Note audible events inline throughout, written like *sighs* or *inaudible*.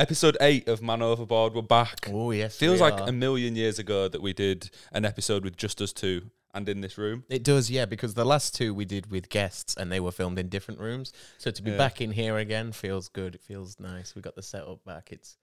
episode eight of Man Overboard. We're back. Oh yes, Feels we like are. a million years ago that we did an episode with just us two and in this room. It does, yeah, because the last two we did with guests and they were filmed in different rooms. So to be Yeah. back in here again feels good. It feels nice. We got the setup back. It's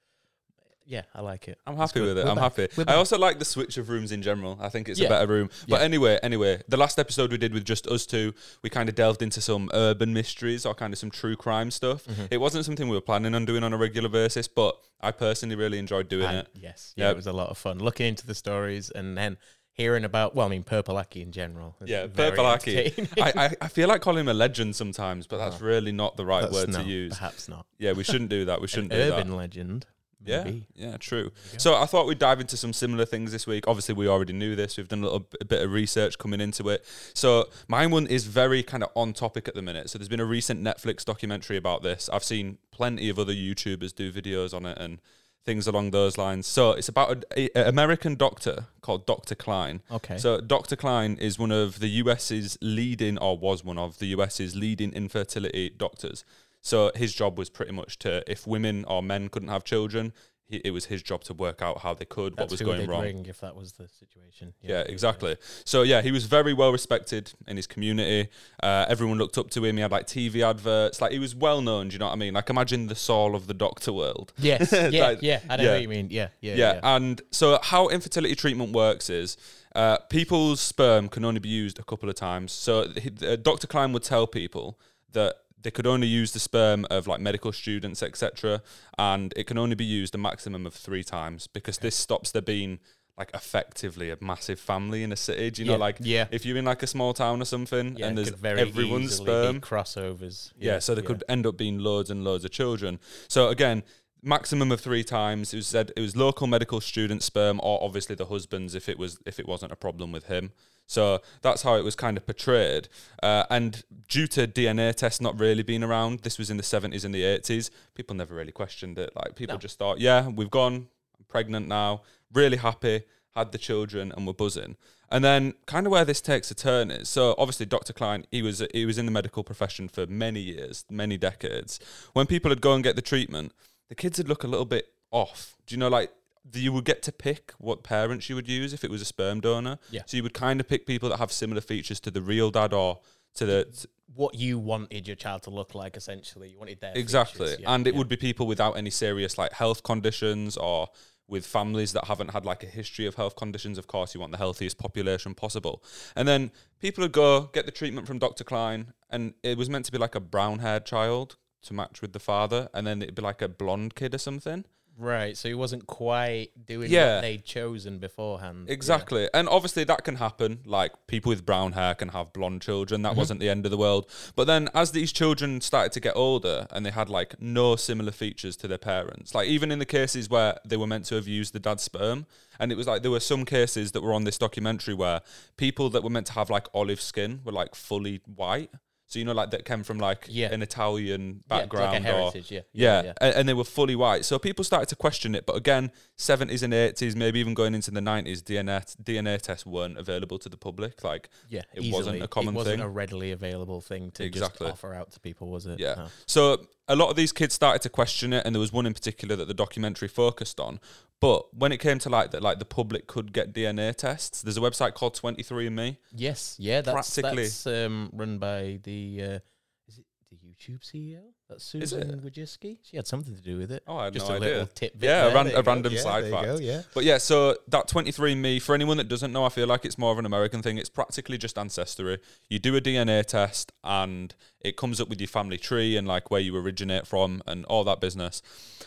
yeah, I like it. I'm happy with it. We're I'm back. happy. I also like the switch of rooms in general. I think it's a better room. But Yeah. anyway, anyway, the last episode we did with just us two, we kind of delved into some urban mysteries or kind of some true crime stuff. Mm-hmm. It wasn't something we were planning on doing on a regular basis, but I personally really enjoyed doing And it. yes, yeah, Yeah. it was a lot of fun looking into the stories and then hearing about. Well, I mean, Purple Aki in general. is Yeah, very Purple Aki. entertaining. I, I, I feel like calling him a legend sometimes, but that's really not the right That's word to use. Perhaps not. Yeah, we shouldn't do that. We An shouldn't do that. urban legend. Yeah, Maybe. yeah, true. So I thought we'd dive into some similar things this week. Obviously, we already knew this. We've done a little b- bit of research coming into it. So mine one is very kind of on topic at the minute. So there's been a recent Netflix documentary about this. I've seen plenty of other YouTubers do videos on it and things along those lines. So it's about an American doctor called Dr. Cline. Okay. So Dr. Cline is one of the US's leading, or was one of the US's leading infertility doctors. So his job was pretty much to, if women or men couldn't have children, he, it was his job to work out how they could, That's what was going wrong. if that was the situation. Yeah, exactly. So yeah, he was very well respected in his community. Uh, everyone looked up to him. He had like TV adverts. Like he was well known. Do you know what I mean? Like imagine the Saul of the doctor world. Yes. *laughs* Yeah. Like, yeah. I know yeah. what you mean. Yeah. Yeah. Yeah, Yeah. and so how infertility treatment works is uh, people's sperm can only be used a couple of times. So uh, Dr. Cline would tell people that they could only use the sperm of like medical students, etc., and it can only be used a maximum of three times because this stops there being like effectively a massive family in a city. Do you know, like yeah. if you're in like a small town or something Yeah, and there's everyone's sperm, crossovers. yeah, so there could end up being loads and loads of children. So again, maximum of three times. It was said it was local medical student sperm, or obviously the husband's if it was if it wasn't a problem with him. So that's how it was kind of portrayed. Uh, and due to DNA tests not really being around, this was in the seventies and the eighties. People never really questioned it. Like people No. just thought, yeah, we've gone, I'm pregnant now, really happy, had the children, and we're buzzing. And then, kind of where this takes a turn is so obviously Dr. Cline he was he was in the medical profession for many years, many decades. When people would go and get the treatment, the kids would look a little bit off. Do you know like you would get to pick what parents you would use if it was a sperm donor. Yeah. So you would kind of pick people that have similar features to the real dad or to the what you wanted your child to look like. Essentially, you wanted their exactly, features, yeah, and it yeah. would be people without any serious like health conditions or with families that haven't had like a history of health conditions. Of course, you want the healthiest population possible, and then people would go get the treatment from Dr. Cline, and it was meant to be like a brown-haired child to match with the father, and then it'd be like a blonde kid or something. Right. So he wasn't quite doing Yeah. what they'd chosen beforehand. Exactly. And obviously that can happen. Like people with brown hair can have blonde children. Mm-hmm. That wasn't the end of the world. But then as these children started to get older and they had like no similar features to their parents, like even in the cases where they were meant to have used the dad's sperm, and it was like there were some cases that were on this documentary where people that were meant to have like olive skin were like fully white. So you know, like that came from like Yeah. an Italian Yeah, background like a or heritage. Yeah. yeah, a- And, they were fully white. So people started to question it. But again, 70s and 80s, maybe even going into the 90s, DNA, DNA tests weren't available to the public. Like, Yeah, it easily. wasn't a common thing. It wasn't thing. a readily available thing to Exactly. just offer out to people, was it? yeah. No. So a lot of these kids started to question it. And there was one in particular that the documentary focused on. But when it came to like that, like the public could get DNA tests, there's a website called 23andMe. Yes, yeah, that's Practically- that's um, run by the uh, is it the YouTube CEO? That's Susan Wojcicki. She had something to do with it. Oh, I had Just no a idea. little tidbit. Yeah, a ran- There a random Yeah, side there you fact. go, Yeah. But yeah, so that 23andMe, for anyone that doesn't know, I feel like it's more of an American thing. It's practically just ancestry. You do a DNA test and it comes up with your family tree and like where you originate from and all that business.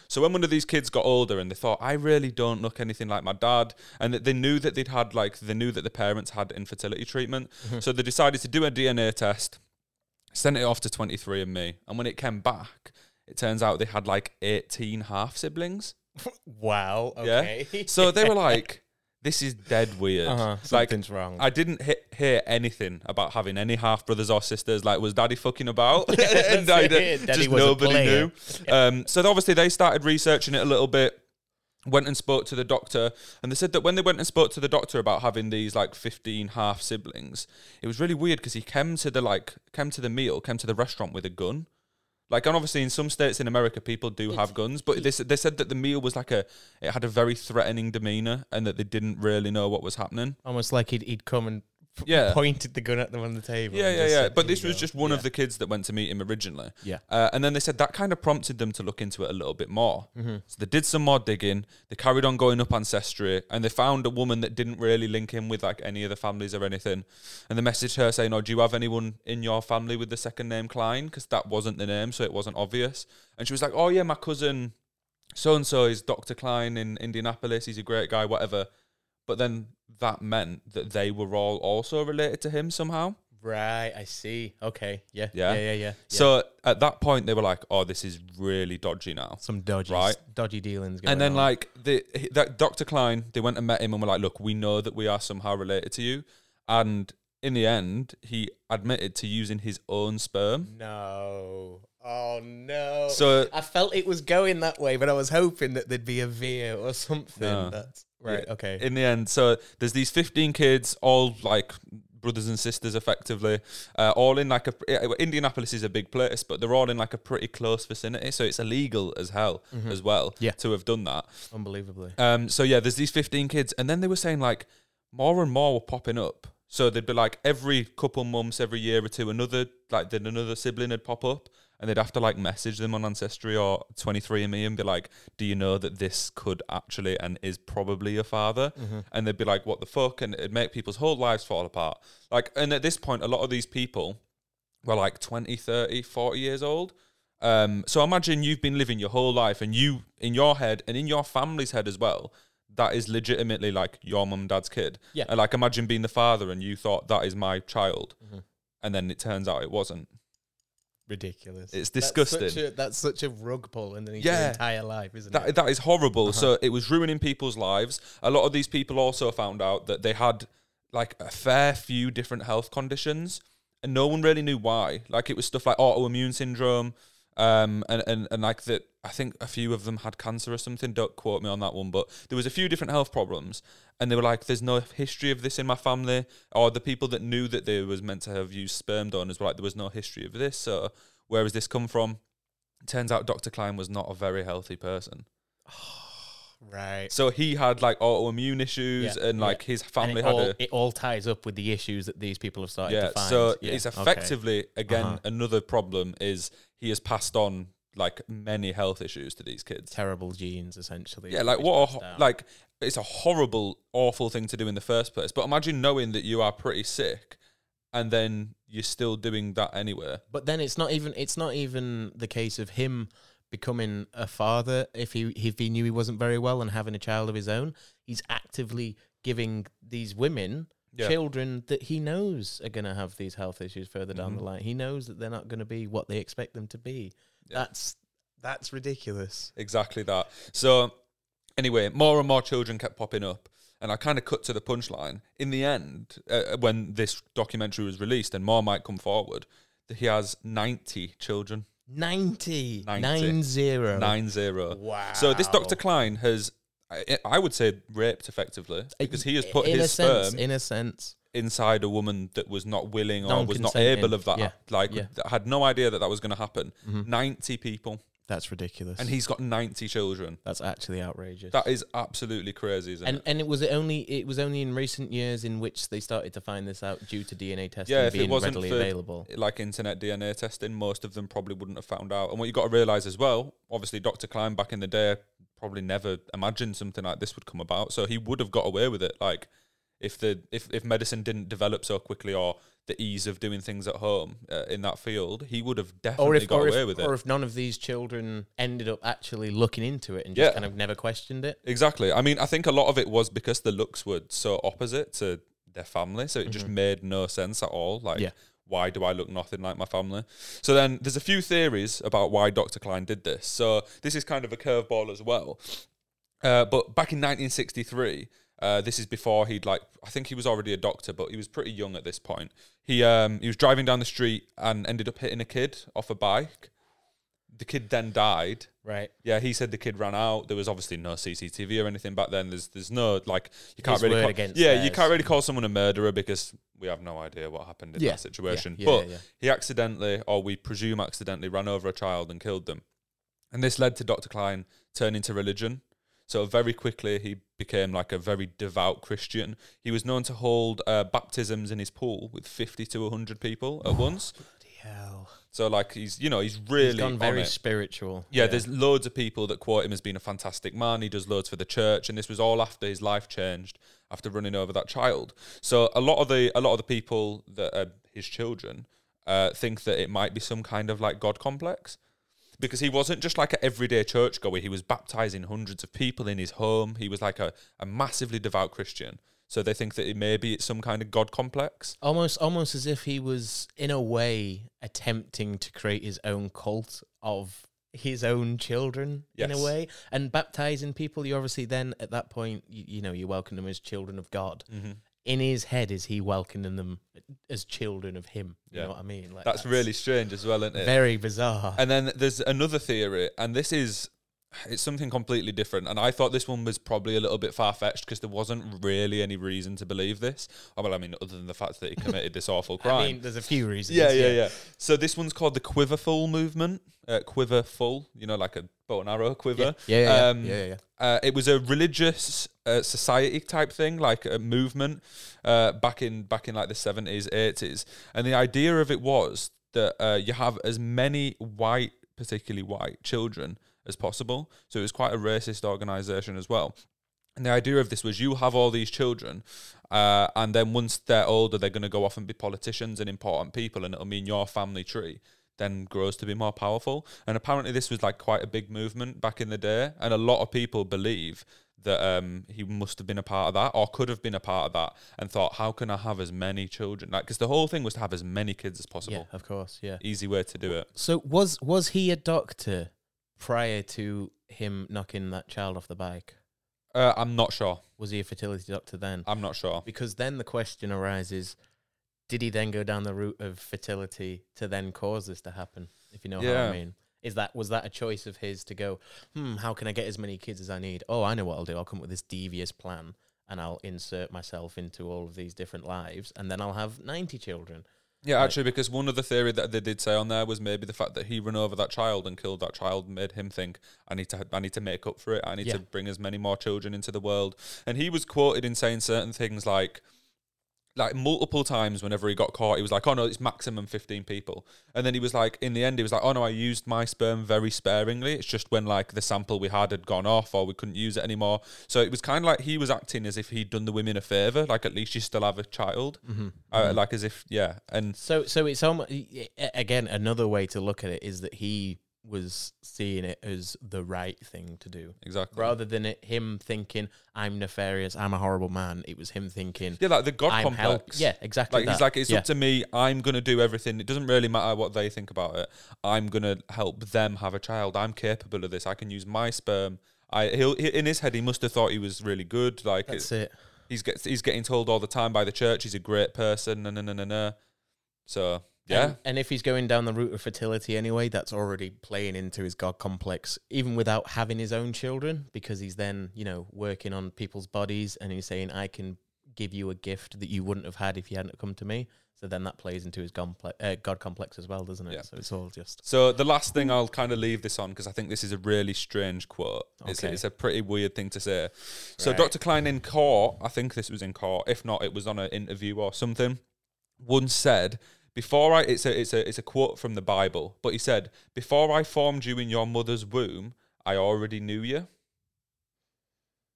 So when one of these kids got older and they thought, I really don't look anything like my dad, and that they knew that they'd had like, they knew that the parents had infertility treatment. Mm-hmm. So they decided to do a DNA test, sent it off to 23andMe. And when it came back, it turns out they had like 18 half siblings. *laughs* Wow. Yeah. So they were *laughs* like, "This is dead weird." uh-huh. Like, Something's wrong. I didn't he- hear anything about having any half brothers or sisters. Like, was Daddy fucking about? *laughs* and I, just nobody knew. Um, so obviously they started researching it a little bit. Went and spoke to the doctor, and they said that when they went and spoke to the doctor about having these like fifteen half siblings, it was really weird because he came to the like came to the meal, came to the restaurant with a gun. Like, and obviously in some states in America, people do have guns, but they, s- they said that the meal was like a, it had a very threatening demeanor and that they didn't really know what was happening. Almost like he'd, he'd come and Yeah. pointed the gun at them on the table. Yeah, and yeah, just yeah. said, But "Here this you was go." just one of the kids that went to meet him originally. Yeah. Uh, and then they said that kind of prompted them to look into it a little bit more. Mm-hmm. So they did some more digging. They carried on going up Ancestry and they found a woman that didn't really link in with like any of the families or anything. And they messaged her saying, Oh, do you have anyone in your family with the second name Cline? Because that wasn't the name, so it wasn't obvious. And she was like, Oh, yeah, my cousin so and so is Dr. Cline in Indianapolis. He's a great guy, whatever. But then that meant that they were all also related to him somehow. Right, I see. Okay, yeah, Yeah. yeah, yeah, yeah. So at that point, they were like, "Oh, this is really dodgy now." some dodgy, Right. dodgy dealings going And then on. like the that Dr. Cline, they went and met him and were like, "Look, we know that we are somehow related to you." And in the end, he admitted to using his own sperm. no, oh no. So I felt it was going that way, but I was hoping that there'd be a veer or something. No. That's right. Yeah. Okay. in the end, so there's these 15 kids, all like brothers and sisters, effectively, uh, all in like a Indianapolis is a big place, but they're all in like a pretty close vicinity, so it's illegal as hell as well Yeah. to have done that. Unbelievably. Um, so yeah, there's these 15 kids, and then they were saying like more and more were popping up. So they'd be like every couple months, every year or two, another like then another sibling would pop up, and they'd have to like message them on Ancestry or 23andMe and be like, "Do you know that this could actually and is probably your father?" And they'd be like, "What the fuck?" And it'd make people's whole lives fall apart. Like, and at this point, a lot of these people were like 20, 30, 40 years old. Um, so imagine you've been living your whole life and you, in your head and in your family's head as well, that is legitimately like your mum and dad's kid. Yeah. And like imagine being the father and you thought that is my child. Mhm. And then it turns out it wasn't. Ridiculous. It's That's disgusting. such a, that's such a rug pull underneath Yeah. your entire life, isn't That, it? that is horrible. Uh-huh. So it was ruining people's lives. A lot of these people also found out that they had like a fair few different health conditions, and no one really knew why. Like it was stuff like autoimmune syndrome, um, and and and like that. I think a few of them had cancer or something. Don't quote me on that one, but there was a few different health problems, and they were like, "There's no history of this in my family." Or the people that knew that they was meant to have used sperm donors were like, "There was no history of this." So where has this come from? Turns out Dr. Cline was not a very healthy person. *sighs* right. So he had like autoimmune issues, Yeah, and like his family it had all, a it all ties up with the issues that these people have started yeah. to find. So Yeah, it's okay. effectively again Uh-huh. another problem is he has passed on like many health issues to these kids. terrible genes, essentially. Yeah, like which what a passed ho- down. like it's a horrible, awful thing to do in the first place. But imagine knowing that you are pretty sick, and then you're still doing that anyway. But then it's not even it's not even the case of him becoming a father if he if he knew he wasn't very well and having a child of his own. He's actively giving these women Yeah. children that he knows are going to have these health issues further down Mhm. the line. He knows that they're not going to be what they expect them to be. Yeah. That's that's ridiculous. Exactly that. So, anyway, more and more children kept popping up, and I kind of cut to the punchline. In the end, uh, when this documentary was released, and more might come forward, that he has ninety children, 90, 90. nine zero. nine zero. Wow. So this Dr. Cline has, I, I would say, raped effectively because he has put in his a sense, sperm in a sense. inside a woman that was not willing or was not Non-consenting. able of that. Yeah. Like, Yeah. that had no idea that that was going to happen. Mhm. Ninety people, That's ridiculous. and he's got ninety children. that's actually outrageous. That is absolutely crazy, isn't and it? and it was only it was only in recent years in which they started to find this out due to DNA testing Yeah, if it being wasn't readily for- available. like internet DNA testing, most of them probably wouldn't have found out. And what you got to realize as well, obviously, Dr. Cline back in the day probably never imagined something like this would come about. So he would have got away with it. Like if the if if medicine didn't develop so quickly or the ease of doing things at home uh, in that field, he would have definitely if, got away if, with it. or if none of these children ended up actually looking into it and just Yeah. kind of never questioned it. Exactly. I mean, I think a lot of it was because the looks were so opposite to their family, so it just made no sense at all. Like, Mm-hmm. Yeah. why do I look nothing like my family? So then there's a few theories about why Dr. Cline did this. So this is kind of a curveball as well. Uh, but back in 1963, uh, this is before he'd like, I think he was already a doctor, but he was pretty young at this point. He um he was driving down the street and ended up hitting a kid off a bike. The kid then died. Right. Yeah, he said the kid ran out. There was obviously no CCTV or anything back then. There's there's no like you can't His really call, against yeah you can't really call someone a murderer because we have no idea what happened in Yeah, that situation. yeah, but yeah, yeah. he accidentally, or we presume accidentally, ran over a child and killed them, and this led to Dr. Cline turning to religion. So very quickly he became like a very devout Christian. He was known to hold uh, baptisms in his pool with fifty to hundred people at once. Bloody hell. So like he's you know he's really He's gone very it. spiritual. Yeah, there's loads of people that quote him as being a fantastic man. He does loads for the church, and this was all after his life changed after running over that child. So a lot of the a lot of the people that are his children uh, think that it might be some kind of like God complex. Because he wasn't just like an everyday churchgoer, he was baptizing hundreds of people in his home. He was like a, a massively devout Christian. So they think that it maybe it's some kind of God complex. almost almost as if he was in a way attempting to create his own cult of his own children in a way and baptizing people you obviously then at that point you, you know you welcome them as children of god Mm-hmm. In his head is he welcoming them as children of him you Yeah. know what i mean like That's, really strange as well, isn't it? very bizarre And then there's another theory, and this is it's something completely different. And I thought this one was probably a little bit far fetched because there wasn't really any reason to believe this. Oh, well, I mean, other than the fact that he committed this awful *laughs* crime. i mean there's a few reasons yeah, yeah, yeah. So this one's called the Quiverful movement. Uh, quiverful, you know, like a bow and arrow quiver. yeah yeah yeah, Um, yeah, yeah. Uh, it was a religious society type thing, like a movement uh, back in back in like the seventies, eighties, and the idea of it was that uh, you have as many white, particularly white children as possible. So it was quite a racist organization as well. And the idea of this was you have all these children, uh, and then once they're older, they're going to go off and be politicians and important people, and it'll mean your family tree then grows to be more powerful. And apparently, this was like quite a big movement back in the day, and a lot of people believe that um, he must have been a part of that, or could have been a part of that, and thought, how can I have as many children? Like, because the whole thing was to have as many kids as possible. yeah of course yeah Easy way to do it. so was was he a doctor prior to him knocking that child off the bike Uh, I'm not sure. was he a fertility doctor then I'm not sure. because then the question arises did he then go down the route of fertility to then cause this to happen if you know Yeah. i mean is that was that a choice of his to go hmm how can i get as many kids as i need oh i know what i'll do i'll come up with this devious plan and i'll insert myself into all of these different lives and then i'll have 90 children Yeah, Like- actually, because one of the theory that they did say on there was maybe the fact that he ran over that child and killed that child made him think, I need to, I need to make up for it. I need to bring as many more children into the world. And he was quoted in saying certain things like, like multiple times whenever he got caught, he was like, "Oh no, it's maximum fifteen people." And then he was like, in the end, he was like, "Oh no, I used my sperm very sparingly. It's just when like the sample we had had gone off or we couldn't use it anymore." So it was kind of like he was acting as if he'd done the women a favor. Like at least you still have a child. mm-hmm. Uh, like as if yeah, and So, so it's almost again another way to look at it is that he was seeing it as the right thing to do, exactly. rather than it him thinking I'm nefarious, I'm a horrible man. It was him thinking Yeah, like the God I'm complex. Yeah, exactly. Like he's like, it's yeah. up to me. I'm gonna do everything. It doesn't really matter what they think about it. I'm gonna help them have a child. I'm capable of this. I can use my sperm. I he'll he, in his head he must have thought he was really good. Like That's it, it. he's gets he's getting told all the time by the church he's a great person. No, no, no, no, no. So yeah, And, and if he's going down the route of fertility anyway, that's already playing into his god complex, even without having his own children, because he's then, you know, working on people's bodies and he's saying, I can give you a gift that you wouldn't have had if you hadn't come to me. So then that plays into his complex, uh, god complex as well, doesn't it? Yeah. So it's all just. So the last thing I'll kind of leave this on because I think this is a really strange quote. It's, Okay. it's a pretty weird thing to say. So Right. Dr. Cline in court, I think this was in court. If not, it was on an interview or something. Once said, "Before I," it's a it's a it's a quote from the Bible, but he said, "Before I formed you in your mother's womb, I already knew you."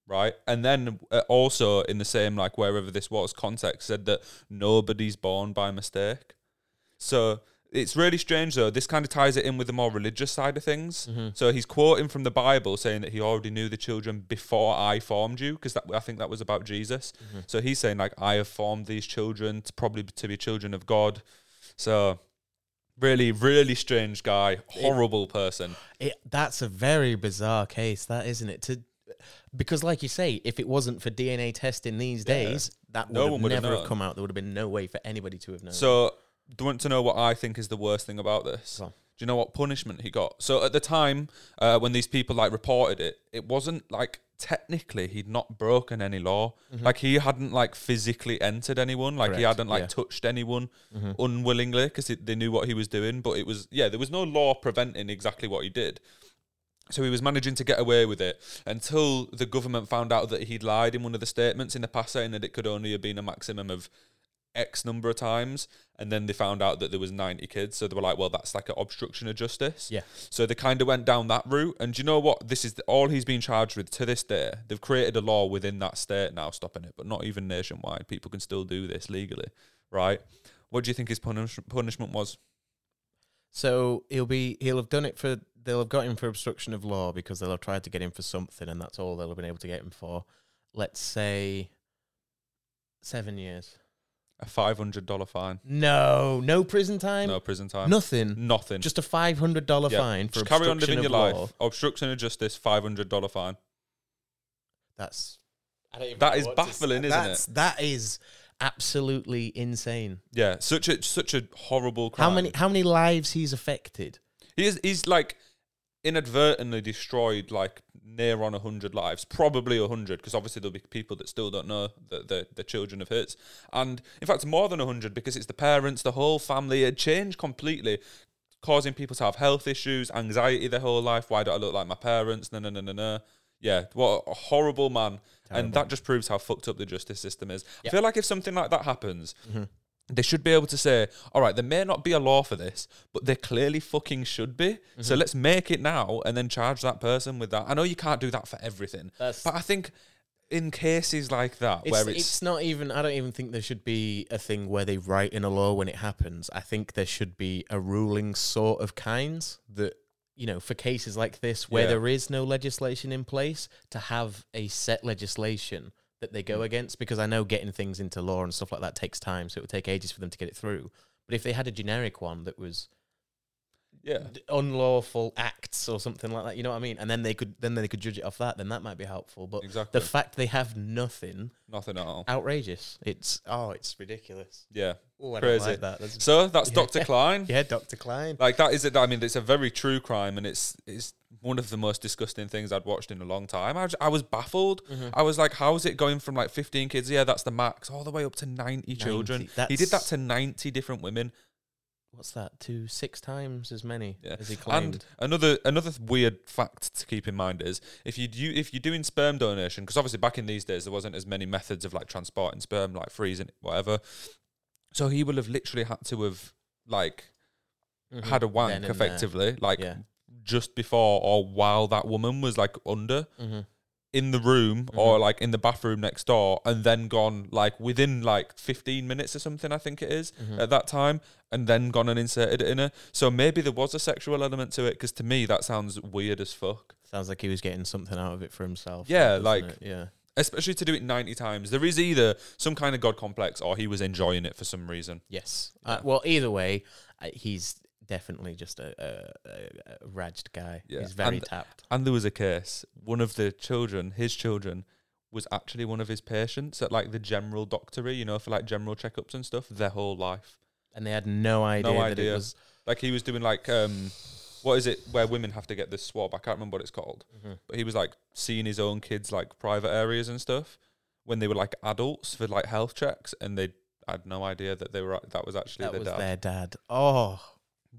Right, and then uh, also in the same like wherever this was context said that nobody's born by mistake. So it's really strange though. This kind of ties it in with the more religious side of things. Mm-hmm. So he's quoting from the Bible saying that he already knew the children before I formed you, because I think that was about Jesus. Mm-hmm. So he's saying like I have formed these children to probably to be children of God. So really, really strange guy, horrible person. It, that's a very bizarre case, that isn't it? To because, like you say, if it wasn't for DNA testing these Yeah. days, that would No have would have never have known. come out. There would have been no way for anybody to have known. So do you want to know what I think is the worst thing about this? On. Do you know what punishment he got? So at the time, uh, when these people like reported it, it wasn't like technically he'd not broken any law. Like he hadn't like physically entered anyone. Like he hadn't like yeah. touched anyone unwillingly because they knew what he was doing. But it was yeah, there was no law preventing exactly what he did. So he was managing to get away with it until the government found out that he'd lied in one of the statements in the past, saying that it could only have been a maximum of X number of times. And then they found out that there was 90 kids. So they were like, well, that's like an obstruction of justice. Yeah. So they kind of went down that route. And do you know what? This is the, all he's been charged with to this day. They've created a law within that state now stopping it, but not even nationwide. People can still do this legally, right? What do you think his punish- punishment was? So he'll be he'll have done it for they'll have got him for obstruction of law because they'll have tried to get him for something and that's all they'll have been able to get him for. Let's say seven years. A $500 fine. No, no prison time. No prison time. Nothing. Nothing. Just a five hundred dollar Yeah. fine for Just carry on living your law. life. Obstruction of justice, five hundred dollar fine. That's I don't even That is to baffling, isn't That's, That is absolutely insane. Yeah, such a such a horrible crime. How many how many lives he's affected? He is he's like inadvertently destroyed like near on hundred lives, probably hundred, because obviously there'll be people that still don't know that the the children of his, and in fact more than hundred because it's the parents, the whole family. It changed completely. Causing people to have health issues, anxiety their whole life. Why do I look like my parents? No, no, no, no, no. Yeah, what a horrible man. And that just proves how fucked up the justice system is. I feel like if something like that happens, mm-hmm. They should be able to say, all right, there may not be a law for this, but there clearly fucking should be. So mm-hmm. let's make it now and then charge that person with that. I know you can't do that for everything, That's- but I think in cases like that It's, where it's, it's, not even. I don't even think there should be a thing where they write in a law when it happens. I think there should be a ruling sort of kinds that you know for cases like this where Yeah. there is no legislation in place to have a set legislation that they Mm. go against. Because I know getting things into law and stuff like that takes time, so it would take ages for them to get it through. But if they had a generic one that was yeah, d- unlawful acts or something like that, you know what I mean, and then they could then they could judge it off that, then that might be helpful. But exactly. the fact they have nothing Nothing at all. outrageous. It's oh, it's ridiculous. Yeah. Oh, I Crazy. don't like that. That's, So that's *laughs* Yeah. Dr. Cline. yeah, Doctor Cline. Like that is it. I mean, it's a very true crime, and it's it's one of the most disgusting things I'd watched in a long time. I, was- I was baffled. I was like, how is it going from like 15 kids? Yeah, that's the max, all the way up to 90, children. He did that to 90 different women. What's that? To six times as many Yeah. as he claimed. And another another weird fact to keep in mind is if you do if you're doing sperm donation, because obviously back in these days there wasn't as many methods of like transporting sperm, like freezing it, whatever. So he will have literally had to have like Mhm. had a wank and there. effectively, like Yeah. Just before or while that woman was like under Mhm. in the room or like in the bathroom next door, and then gone like within like 15 minutes or something, I think it is Mm-hmm. at that time, and then gone and inserted it in her. So maybe there was a sexual element to it, because to me that sounds weird as fuck. Sounds like he was getting something out of it for himself. Yeah, like- it? yeah. Especially to do it 90 times. There is either some kind of God complex or he was enjoying it for some reason. Yes. Yeah. Uh, well, either way, uh, he's definitely just a, a, a, a raged guy. Yeah. He's very And- tapped. And there was a case, one of the children, his children, was actually one of his patients at like the general doctory, you know, for like general checkups and stuff, their whole life. And they had no idea No idea. it was. Like he was doing like um what is it where women have to get this swab? I can't remember what it's called. Mhm. But he was like seeing his own kids like private areas and stuff when they were like adults for like health checks and they had no idea that they were that was actually That their was dad. their dad. Oh,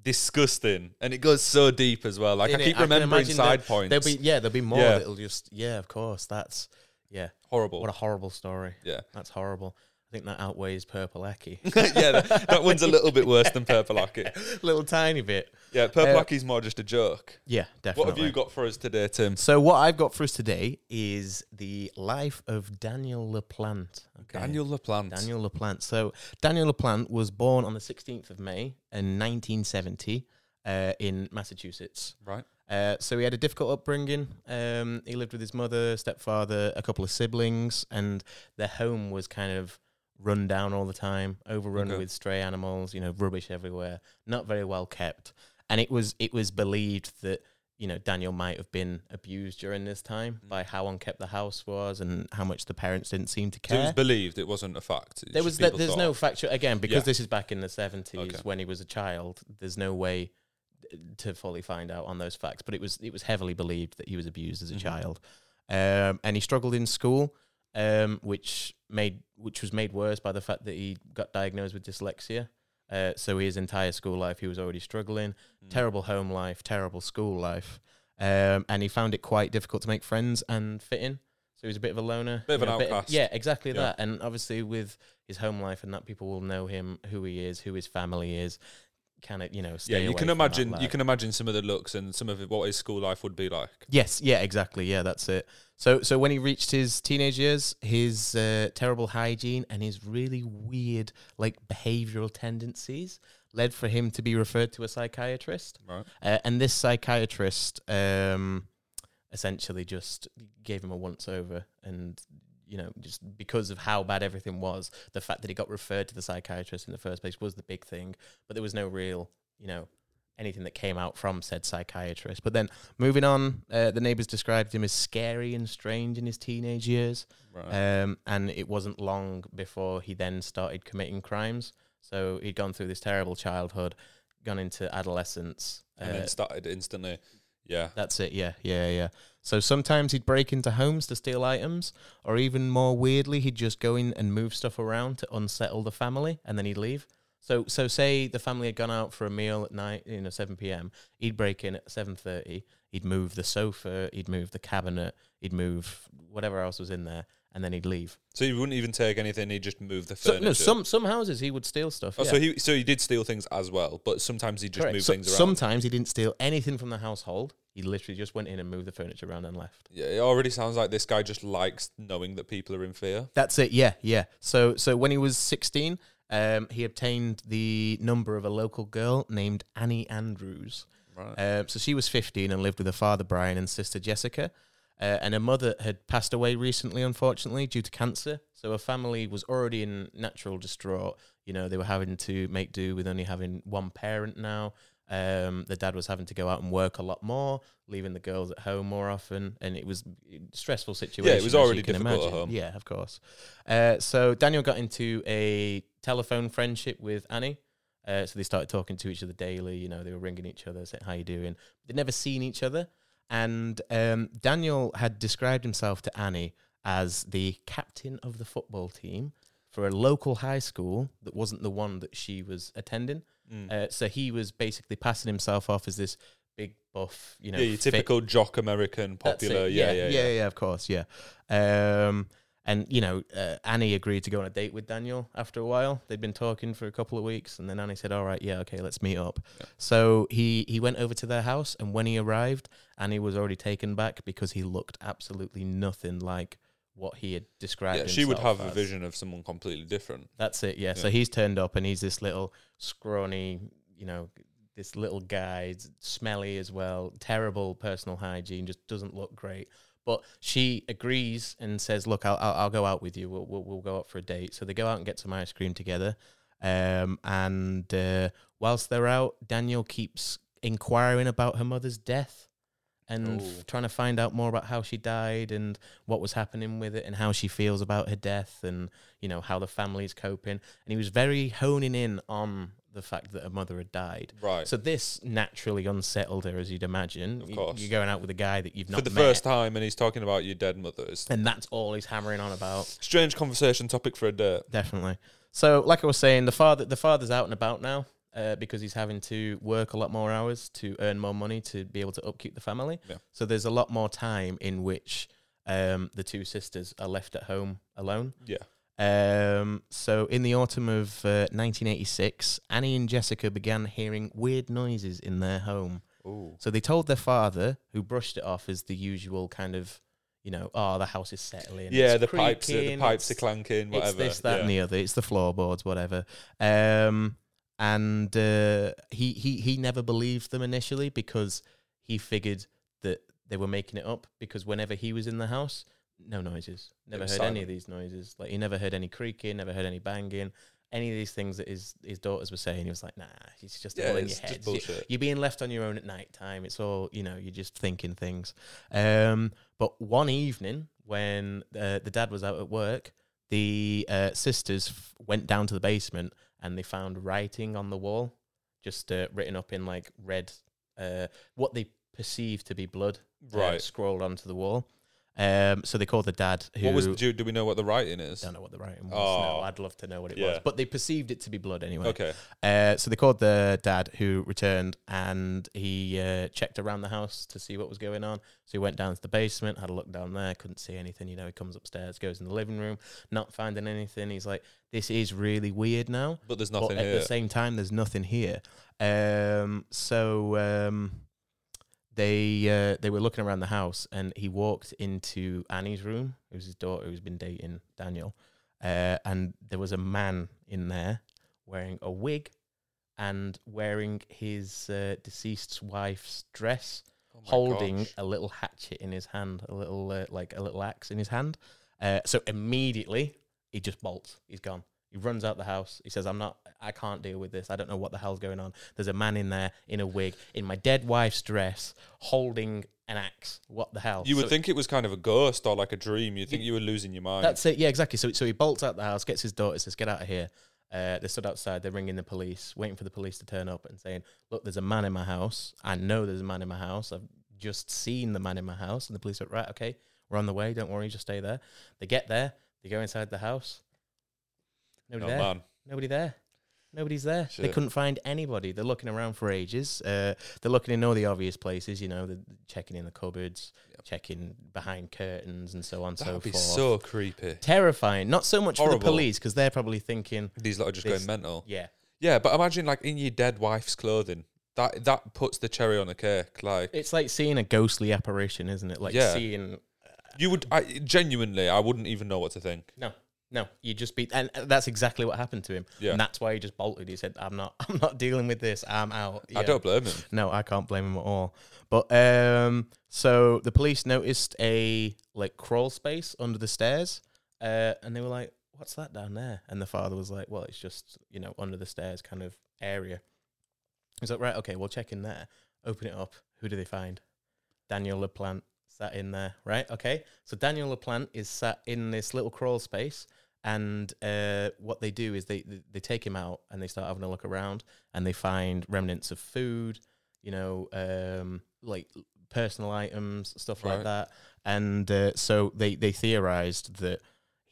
Disgusting. And it goes so deep as well. Like I Innit? keep I remembering imagine side points. there'll be yeah, there'll be more Yeah. that'll just yeah, of course. That's yeah. horrible. What a horrible story. yeah. That's horrible. I think that outweighs Purple Aki. *laughs* yeah, that, that one's a little bit worse than Purple Aki. *laughs* Little tiny bit. Yeah, Purple Uh, Aki's more just a joke. Yeah, definitely. What have you got for us today, Tim? So what I've got for us today is the life of Daniel LaPlante. Okay. Daniel LaPlante. Daniel LaPlante. So Daniel LaPlante was born on the 16th of May in 1970 uh, in Massachusetts. Right. Uh, so he had a difficult upbringing. Um, he lived with his mother, stepfather, a couple of siblings, and their home was kind of run down all the time, overrun Okay. with stray animals. You know, rubbish everywhere, not very well kept. And it was it was believed that you know Daniel might have been abused during this time Mm. by how unkept the house was and how much the parents didn't seem to So it was believed, it wasn't a fact. There was that there's no thought. factual again because Yeah. this is back in the seventies Okay. when he was a child. There's no way to fully find out on those facts, but it was it was heavily believed that he was abused as a Mhm. child, um, and he struggled in school, um, which made which was made worse by the fact that he got diagnosed with dyslexia. Uh, so his entire school life he was already struggling. Mm. Terrible home life, terrible school life, um, and he found it quite difficult to make friends and fit in. So he was a bit of a loner, Bit of an know, outcast. yeah, exactly Yeah. that. And obviously with his home life and that, people will know him, who he is, who his family is. Can it, you know, stay Yeah, you can imagine. You can imagine some of the looks and some of what his school life would be like. Yes, yeah, exactly. Yeah, that's it. So so when he reached his teenage years, his uh, terrible hygiene and his really weird like behavioral tendencies led for him to be referred to a psychiatrist. Right. Uh, and this psychiatrist um, essentially just gave him a once over and you know just because of how bad everything was the fact that he got referred to the psychiatrist in the first place was the big thing but there was no real you know anything that came out from said psychiatrist but then moving on uh, the neighbors described him as scary and strange in his teenage years Right. um, and it wasn't long before he then started committing crimes. So he'd gone through this terrible childhood, gone into adolescence. and uh, then started instantly. Yeah. that's it, yeah, yeah, yeah. So sometimes he'd break into homes to steal items, or even more weirdly, he'd just go in and move stuff around to unsettle the family, and then he'd leave. So, so say the family had gone out for a meal at night, you know, seven p.m. He'd break in at seven thirty. He'd move the sofa, he'd move the cabinet, he'd move whatever else was in there, and then he'd leave. So he wouldn't even take anything. he'd just moved the So, furniture. no, some some houses he would steal stuff. Oh, yeah. so he so he did steal things as well, but sometimes he just Correct. moved So- things around. Sometimes he didn't steal anything from the household. He literally just went in and moved the furniture around and left. Yeah, it already sounds like this guy just likes knowing that people are in fear. That's it. Yeah, yeah. So so when he was sixteen, um, he obtained the number of a local girl named Annie Andrews. Right. Um, so she was 15 and lived with her father Brian and sister Jessica. Uh, and her mother had passed away recently, unfortunately, due to cancer. So her family was already in natural distraught. You know, they were having to make do with only having one parent now. Um, the dad was having to go out and work a lot more, leaving the girls at home more often, and it was a stressful situation. was as you already difficult at home. Yeah, of course. Uh, so Daniel got into a telephone friendship with Annie. Uh, so they started talking to each other daily. You know, they were ringing each other, saying, "How you doing?" They'd never seen each other, and um, Daniel had described himself to Annie as the captain of the football team for a local high school that wasn't the one that she was attending. Mm. Uh, so he was basically passing himself off as this big buff, you know, yeah, your fit- typical jock American popular. Yeah, yeah, yeah, yeah, of course, yeah. Um, and you know, uh, Annie agreed to go on a date with Daniel after a while. They'd been talking for a couple of weeks, and then Annie said, "All right, yeah, okay, let's meet up." Yeah. So he he went over to their house, and when he arrived, Annie was already taken back because he looked absolutely nothing like what he had described. Yeah, she would have a vision of someone completely different. That's it. Yeah. So he's turned up and he's this little scrawny, you know, this little guy, smelly as well, terrible personal hygiene, just doesn't look great. But she agrees and says, "Look, I'll I'll, I'll go out with you. We'll, we'll we'll go out for a date." So they go out and get some ice cream together. Um, and uh, whilst they're out, Daniel keeps inquiring about her mother's death and trying to find out more about how she died and what was happening with it and how she feels about her death and you know how the family's coping. And he was very honing in on the fact that her mother had died. Right. So this naturally unsettled her, as you'd imagine. Of course. You're going out with a guy that you've not For the met, first time, and he's talking about your dead mothers. and that's all he's hammering on about. Strange conversation topic for a date. Definitely. So, like I was saying, the father the father's out and about now uh, because he's having to work a lot more hours to earn more money to be able to upkeep the family. Yeah. So there's a lot more time in which um, the two sisters are left at home alone. Yeah. Um, so in the autumn of uh, 1986, Annie and Jessica began hearing weird noises in their home. Ooh. So they told their father, who brushed it off as the usual kind of, you know, oh, the house is settling. Yeah, the pipes, are, the pipes are clanking, whatever. it's this, that, yeah. and the other. It's the floorboards, whatever. Um, and uh, he he he never believed them initially because he figured that they were making it up. Because whenever he was in the house, no noises. Never heard was any of these noises. Like he never heard any creaking, never heard any banging. Any of these things that his his daughters were saying, he was like, "Nah, it's just Yeah, all in your head. bullshit. You're being left on your own at night time. It's all you know. You're just thinking things." Um, but one evening when uh, the dad was out at work, the uh, sisters f- went down to the basement and they found writing on the wall, just uh, written up in like red uh, what they perceived to be blood uh, Right. scrawled onto the wall. Um, so they called the dad who What was? Do, do we know what the writing is? don't know what the writing was. Oh. No, I'd love to know what it Yeah. was, but they perceived it to be blood anyway. Okay. Uh, so they called the dad who returned and he uh, checked around the house to see what was going on. So he went down to the basement, had a look down there, couldn't see anything. You know, he comes upstairs, goes in the living room, not finding anything. He's like, this is really weird now. But there's But nothing at here. the same time, there's nothing here. Um, so um, they uh, they were looking around the house, and he walked into Annie's room. It was his daughter who's been dating Daniel, uh, and there was a man in there wearing a wig and wearing his uh, deceased wife's dress, Oh holding gosh. a little hatchet in his hand, a little uh, like a little axe in his hand. Uh, so immediately he just bolts. He's gone. He runs out the house. He says, "I'm not. I can't deal with this. I don't know what the hell's going on. There's a man in there in a wig, in my dead wife's dress, holding an axe. What the hell?" You would So think it was kind of a ghost or like a dream. You'd think you were losing your mind. that's it. Yeah, exactly. So so he bolts out the house, gets his daughter, says, "Get out of here." Uh, they stood outside. They're ringing the police, waiting for the police to turn up and saying, "Look, there's a man in my house. I know there's a man in my house. I've just seen the man in my house." And the police are right. Okay, we're on the way. Don't worry, just stay there. They get there. They go inside the house. Nobody there. Nobody there. Nobody's there. They couldn't find anybody. They're looking around for ages. Uh, they're looking in all the obvious places. You know, they're checking in the cupboards, Yep. checking behind curtains, and so on and so would be forth so creepy. terrifying. Not so much for the police because they're probably thinking, These lot are just going mental. yeah, Yeah, but imagine like in your dead wife's clothing. That that puts the cherry on the cake. Like it's like seeing a ghostly apparition, isn't it? Like Yeah. seeing you would, I genuinely, I wouldn't even know what to think. no, no, you just be, and that's exactly what happened to him. Yeah. and that's why he just bolted. He said, "I'm not, *laughs* I'm not dealing with this. I'm out." I don't blame him. No, I can't blame him at all. But um, so the police noticed a like crawl space under the stairs, uh, and they were like, "What's that down there?" And the father was like, "Well, it's just you know under the stairs kind of area." He's like, "Right, okay, we'll check in there. Open it up. Who do they find? Daniel LaPlante sat in there, right? Okay, so Daniel LaPlante is sat in this little crawl space." And uh, what they do is they, they they take him out and they start having a look around and they find remnants of food, you know, um, like personal items, stuff like that. And uh, so they they theorized that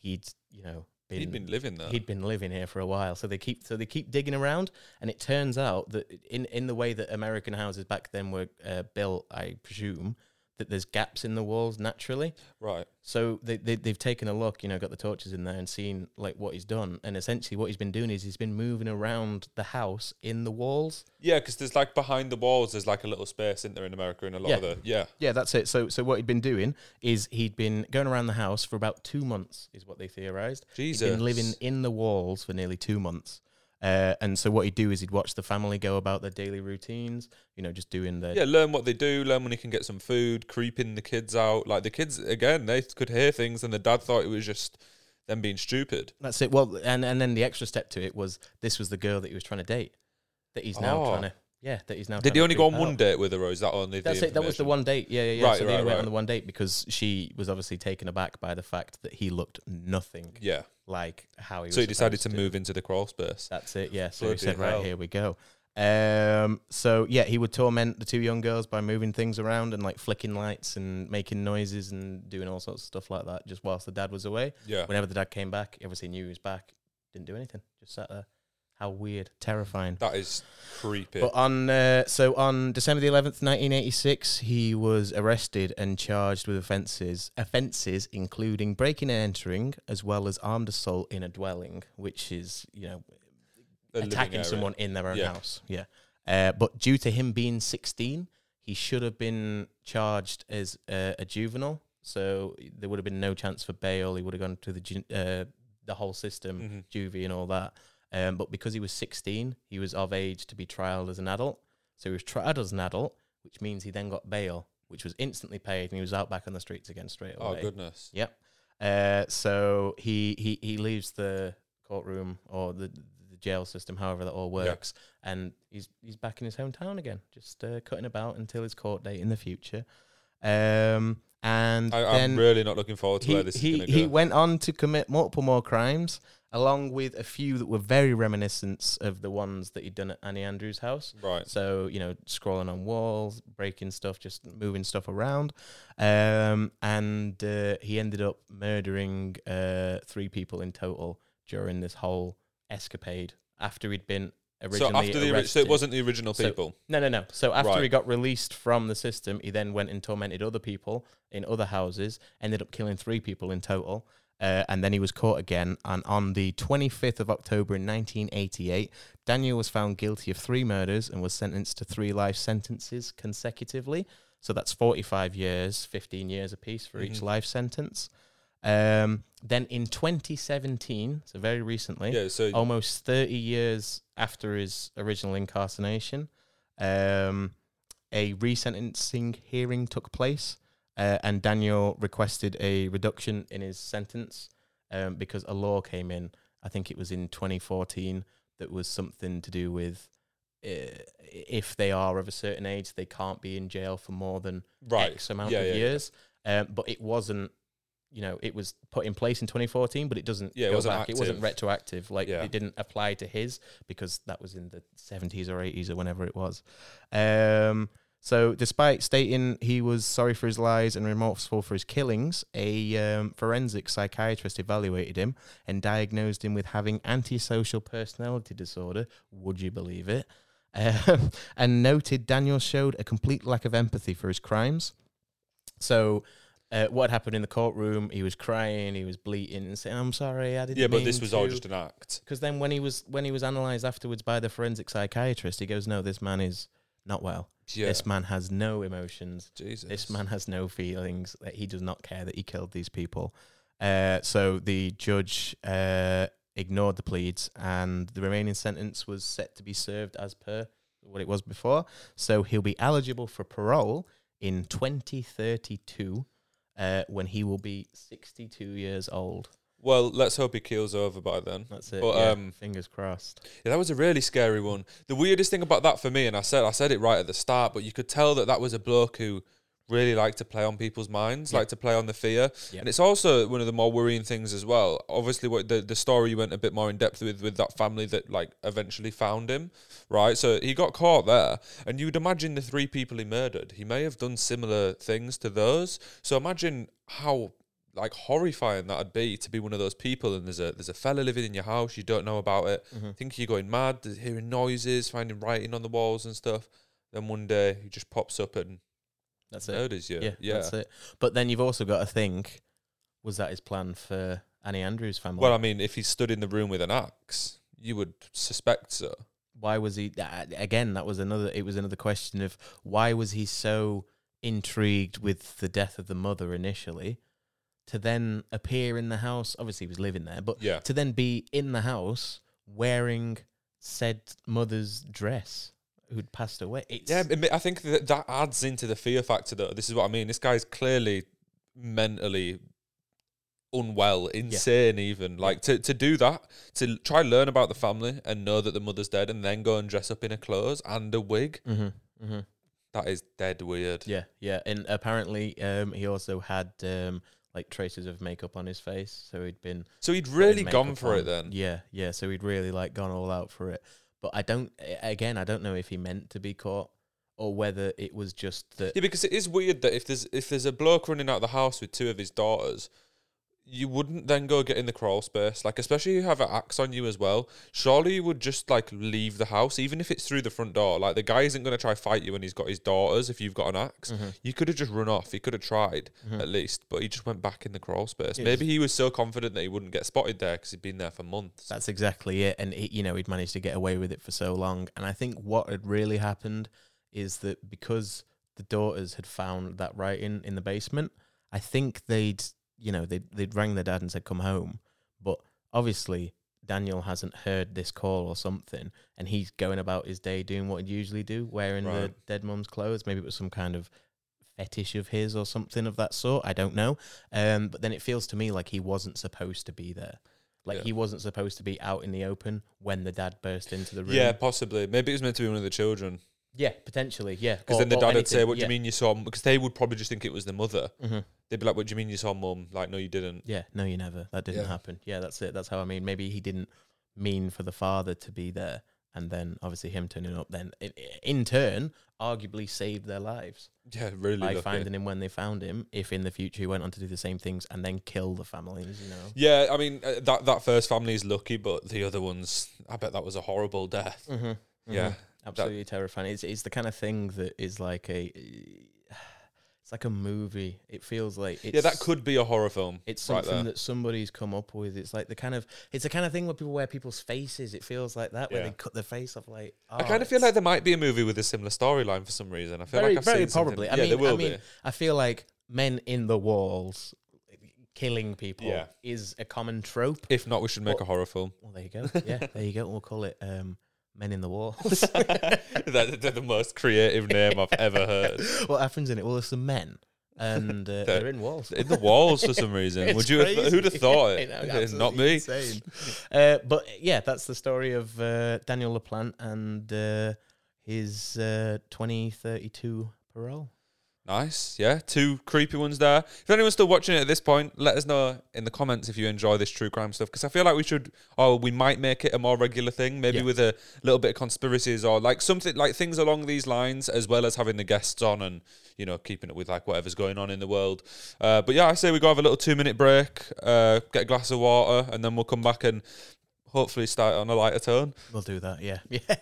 he'd you know been, He'd been living there. he'd been living here for a while. So they keep so they keep digging around, and it turns out that in in the way that American houses back then were uh, built, I presume that there's gaps in the walls naturally. right. So they, they they've taken a look, you know, got the torches in there and seen like what he's done, and essentially what he's been doing is he's been moving around the house in the walls. Yeah, because there's like behind the walls, there's like a little space, isn't there, in America, in a lot Yeah. of the yeah. Yeah, that's it. So so what he'd been doing is he'd been going around the house for about two months, is what they theorized. Jesus. He'd been living in the walls for nearly two months. Uh, and so what he'd do is he'd watch the family go about their daily routines, you know, just doing their Yeah, learn what they do, learn when he can get some food, creeping the kids out. Like the kids, again, they could hear things, and the dad thought it was just them being stupid. That's it. Well, and and then the extra step to it was this was the girl that he was trying to date, that he's now Oh. trying to. Yeah, that he's now. Did he only go on one date with her, or is that only That's the it. That was the one date. Yeah, yeah, yeah. Right, so they right, only went right. on the one date because she was obviously taken aback by the fact that he looked nothing Yeah. like how he. Was. So he decided to supposed move into the crawl space. That's it. Yeah. So Bloody he said, hell. "Right, here we go." Um. So yeah, he would torment the two young girls by moving things around and like flicking lights and making noises and doing all sorts of stuff like that, just whilst the dad was away. Yeah. Whenever the dad came back, obviously knew he was back. Didn't do anything. Just sat there. How weird, terrifying. That is creepy. But on uh, so on December the eleventh, nineteen eighty six, he was arrested and charged with offences offences including breaking and entering, as well as armed assault in a dwelling, which is you know A attacking someone in their own Yeah. house. Yeah. Uh, but due to him being 16, he should have been charged as uh, a juvenile. So there would have been no chance for bail. He would have gone to the ju- uh, the whole system, Mhm. juvie and all that. Um, but because he was 16, he was of age to be trialed as an adult. So he was tried as an adult, which means he then got bail, which was instantly paid, and he was out back on the streets again straight away. Oh goodness. Yep. Uh, so he, he he leaves the courtroom or the the jail system, however that all Yeah. works, and he's he's back in his hometown again, just uh, cutting about until his court date in the future. Um, and I, then I'm really not looking forward to he where this he, is going to go. he went on to commit multiple more crimes along with a few that were very reminiscent of the ones that he'd done at Annie Andrews' house. Right. So, you know, scrolling on walls, breaking stuff, just moving stuff around. Um, and uh, he ended up murdering uh, three people in total during this whole escapade after he'd been originally So after the ori- so it wasn't the original So- people. No, no, no. So after he got released from the system, he then went and tormented other people in other houses, ended up killing three people in total. Uh, and then he was caught again. And on the 25th of October in 1988, Daniel was found guilty of three murders and was sentenced to three life sentences consecutively. So that's 45 years, 15 years apiece for each Mhm. life sentence. Um, then in 2017, so very recently, Yeah. So almost 30 years after his original incarceration, um, a resentencing hearing took place, uh, and Daniel requested a reduction in his sentence um, because a law came in. I think it was in 2014 that was something to do with uh, if they are of a certain age, they can't be in jail for more than right. X amount Yeah, of yeah, yeah. years. Um, but it wasn't, you know, it was put in place in 2014, but it doesn't Yeah, it wasn't back. It wasn't retroactive. Like Yeah. it didn't apply to his because that was in the 70s or 80s or whenever it was. Um, so, despite stating he was sorry for his lies and remorseful for his killings, a um, forensic psychiatrist evaluated him and diagnosed him with having antisocial personality disorder. Would you believe it? *laughs* Um, and noted Daniel showed a complete lack of empathy for his crimes. So, uh, what happened in the courtroom? He was crying, he was bleating, and saying, "I'm sorry, I didn't." Yeah, but this was all just an act. Because then when he was when he was analysed afterwards by the forensic psychiatrist, he goes, "No, this man is not well. Yeah. This man has no emotions. Jesus. This man has no feelings. That he does not care that he killed these people." Uh, so the judge uh, ignored the pleads, and the remaining sentence was set to be served as per what it was before. So he'll be eligible for parole in 2032, uh, when he will be 62 years old. Well, let's hope he keels over by then. That's it. But, yeah, um, fingers crossed. Yeah, that was a really scary one. The weirdest thing about that for me, and I said I said it right at the start, but you could tell that that was a bloke who really liked to play on people's minds, Yeah. liked to play on the fear. Yeah. And it's also one of the more worrying things as well. Obviously, what the the story you went a bit more in depth with with that family that like eventually found him, right? So he got caught there, and you would imagine the three people he murdered, he may have done similar things to those. So imagine how like horrifying that'd be to be one of those people and there's a there's a fella living in your house you don't know about it Mhm. think you're going mad hearing noises finding writing on the walls and stuff then one day he just pops up and That's it. murders you Yeah, yeah, that's it. But then you've also got to think, was that his plan for Annie Andrews' family? well i mean if he stood in the room with an axe you would suspect so why was he? Again, that was another. It was another question of why was he so intrigued with the death of the mother initially, to then appear in the house. Obviously, he was living there, but yeah. to then be in the house wearing said mother's dress who'd passed away. It's, yeah i think that that adds into the fear factor though. This is what i mean. This guy's clearly mentally unwell insane even. Like to, to do that to try learn about the family and know that the mother's dead and then go and dress up in a clothes and a wig. Hmm hmm that is dead weird. Yeah, yeah, and apparently, um, he also had um, like traces of makeup on his face, so he'd been so he'd really gone for it then Yeah, yeah. So he'd really like gone all out for it. But I don't. Again, I don't know if he meant to be caught or whether it was just that. Yeah, because it is weird that if there's if there's a bloke running out of the house with two of his daughters, you wouldn't then go get in the crawl space. Like especially you have an axe on you as well. Surely you would just like leave the house, even if it's through the front door. Like the guy isn't gonna try fight you when he's got his daughters if you've got an axe. Mhm, You could have just run off. He could have tried mhm. at least, but he just went back in the crawl space. Maybe he was so confident that he wouldn't get spotted there because he'd been there for months. That's exactly it. And he, you know, he'd managed to get away with it for so long. And I think what had really happened is that because the daughters had found that writing in the basement, I think they'd, you know, they'd, they'd rang their dad and said, come home. But obviously, Daniel hasn't heard this call or something. And he's going about his day doing what he'd usually do, wearing the dead mum's clothes. Maybe it was some kind of fetish of his or something of that sort. I don't know. Um, but then it feels to me like he wasn't supposed to be there. Like Yeah. he wasn't supposed to be out in the open when the dad burst into the room. Yeah, possibly. Maybe it was meant to be one of the children. Yeah, potentially. Yeah, Because then the dad would say, "What do you mean you saw?" Because they would probably just think it was the mother. Mhm. They'd be like, "What do you mean you saw mum?" Like, no, you didn't. Yeah, no, you never. That didn't Yeah. happen. Yeah, that's it. That's how I mean. Maybe he didn't mean for the father to be there, and then obviously him turning up, then in, in turn, arguably saved their lives Yeah, really by lucky. finding him when they found him. If in the future he went on to do the same things and then kill the families, you know. Yeah, I mean uh, that that first family is lucky, but the other ones, I bet that was a horrible death. Mm-hmm. Yeah, absolutely terrifying. It's it's the kind of thing that is like a, it's like a movie. It feels like it's, yeah, that could be a horror film. It's something there. that somebody's come up with. It's like the kind of it's the kind of thing where people wear people's faces. It feels like that where Yeah. they cut their face off. Like I kind of feel like there might be a movie with a similar storyline for some reason. I feel very like I've very probably. Yeah, mean, there will I mean, be. I feel like men in the walls killing people Yeah. is a common trope. If not, we should make a horror film. Well, there you go. Yeah, there you go. We'll call it um, Men in the Walls. *laughs* that, they're the most creative name I've ever heard. *laughs* what happens in it? Well, there's some men, and uh, they're, in walls. In the walls for some *laughs* reason. Would you? Have, who'd have thought it? know, Not me. Uh, but yeah, that's the story of uh, Daniel LaPlante and uh, his uh, 2032 parole. Nice. Yeah, two creepy ones there. If anyone's still watching it at this point, let us know in the comments if you enjoy this true crime stuff. Because I feel like we should, or we might make it a more regular thing, maybe Yeah. with a little bit of conspiracies or like something like things along these lines, as well as having the guests on and you know keeping it with like whatever's going on in the world. Uh, but yeah, I say we go have a little two minute break, uh, get a glass of water, and then we'll come back and hopefully start on a lighter tone. We'll do that. Yeah. Yeah. *laughs*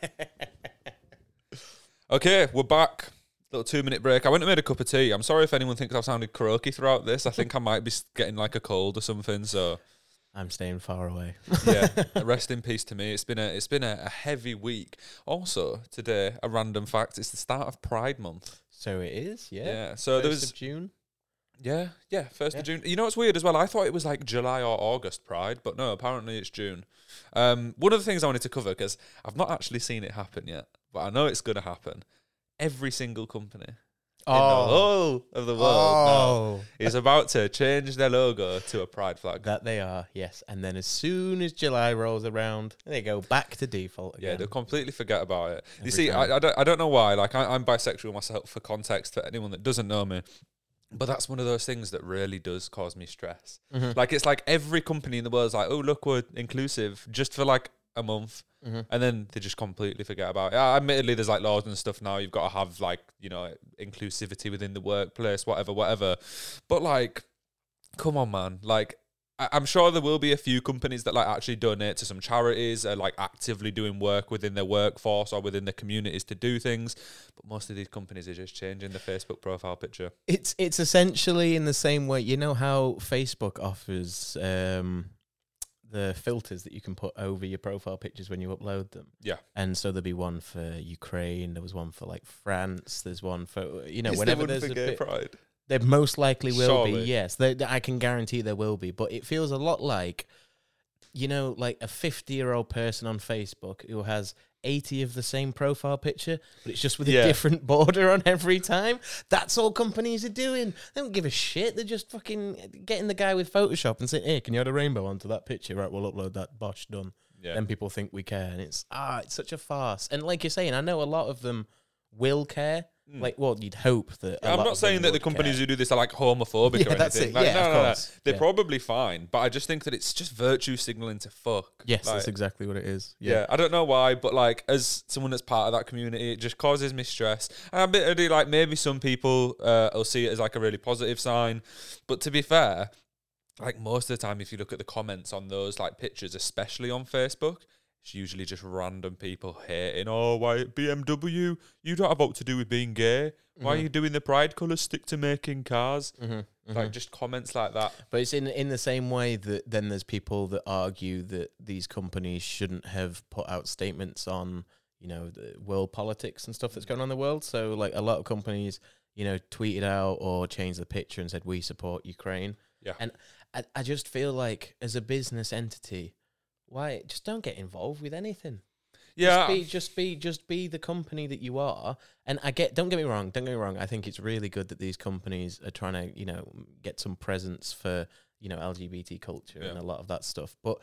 Okay, we're back. Little two minute break. I went and made a cup of tea. I'm sorry if anyone thinks I've sounded croaky throughout this. I think I might be getting like a cold or something. So I'm staying far away. yeah, *laughs* rest in peace to me. It's been a it's been a, a heavy week. Also today, a random fact: it's the start of Pride Month. So it is. Yeah. Yeah. So there was of June. yeah yeah first Yeah. of June. You know what's weird as well? I thought it was like July or August Pride, but no, apparently it's June. Um, one of the things I wanted to cover because I've not actually seen it happen yet, but I know it's going to happen. Every single company in the whole of the world Oh. is about to change their logo to a pride flag. That they are, yes. And then as soon as July rolls around, they go back to default yeah, they'll completely forget about it. you see. I, I, don't, I don't know why. Like, I, I'm bisexual myself for context for anyone that doesn't know me. But that's one of those things that really does cause me stress. Mhm. Like, it's like every company in the world is like, oh, look, we're inclusive just for like a month. Mhm. And then they just completely forget about it. Admittedly, there's like laws and stuff now. You've got to have like, you know, inclusivity within the workplace, whatever, whatever. But like, come on, man. Like, I- I'm sure there will be a few companies that like actually donate to some charities, are like actively doing work within their workforce or within their communities to do things. But most of these companies are just changing the Facebook profile picture. It's it's essentially in the same way. You know how Facebook offers um, the filters that you can put over your profile pictures when you upload them. Yeah. And so there'll be one for Ukraine. There was one for like France. There's one for you know Is whenever there's a gay bit, pride. There most likely will be, yes. There, I can guarantee there will be. But it feels a lot like, you know, like a 50 year old person on Facebook who has 80 of the same profile picture, but it's just with Yeah. a different *laughs* border on every time. That's all companies are doing. They don't give a shit. They're just fucking getting the guy with Photoshop and saying, hey, can you add a rainbow onto that picture? Right, we'll upload that. Bosh, done. Yeah. Then people think we care. And it's, ah, it's such a farce. And like you're saying, I know a lot of them will care. Like, well, you'd hope that. I'm not saying that the companies care. who do this are like homophobic Yeah, or that's anything. it. Like, Yeah, no, of no, no. They're Yeah. probably fine, but I just think that it's just virtue signaling to fuck. Yes, Like, that's exactly what it is. Yeah. I don't know why, but like as someone that's part of that community, it just causes me stress. And admittedly, like maybe some people uh, will see it as like a really positive sign, but to be fair, like most of the time, if you look at the comments on those like pictures, especially on Facebook. It's usually just random people hating. Oh, why BMW? You don't have what to do with being gay. Why are Mm-hmm. you doing the pride colours? Stick to making cars. Mm-hmm. Like just comments like that. But it's in in the same way that then there's people that argue that these companies shouldn't have put out statements on you know the world politics and stuff that's going on in the world. So like a lot of companies, you know, tweeted out or changed the picture and said we support Ukraine. Yeah. And I, I just feel like as a business entity, why just don't get involved with anything. Yeah, Just be, just be, just be the company that you are. And I get, don't get me wrong, don't get me wrong. I think it's really good that these companies are trying to, you know, get some presence for, you know, LGBT culture and a lot of that stuff. But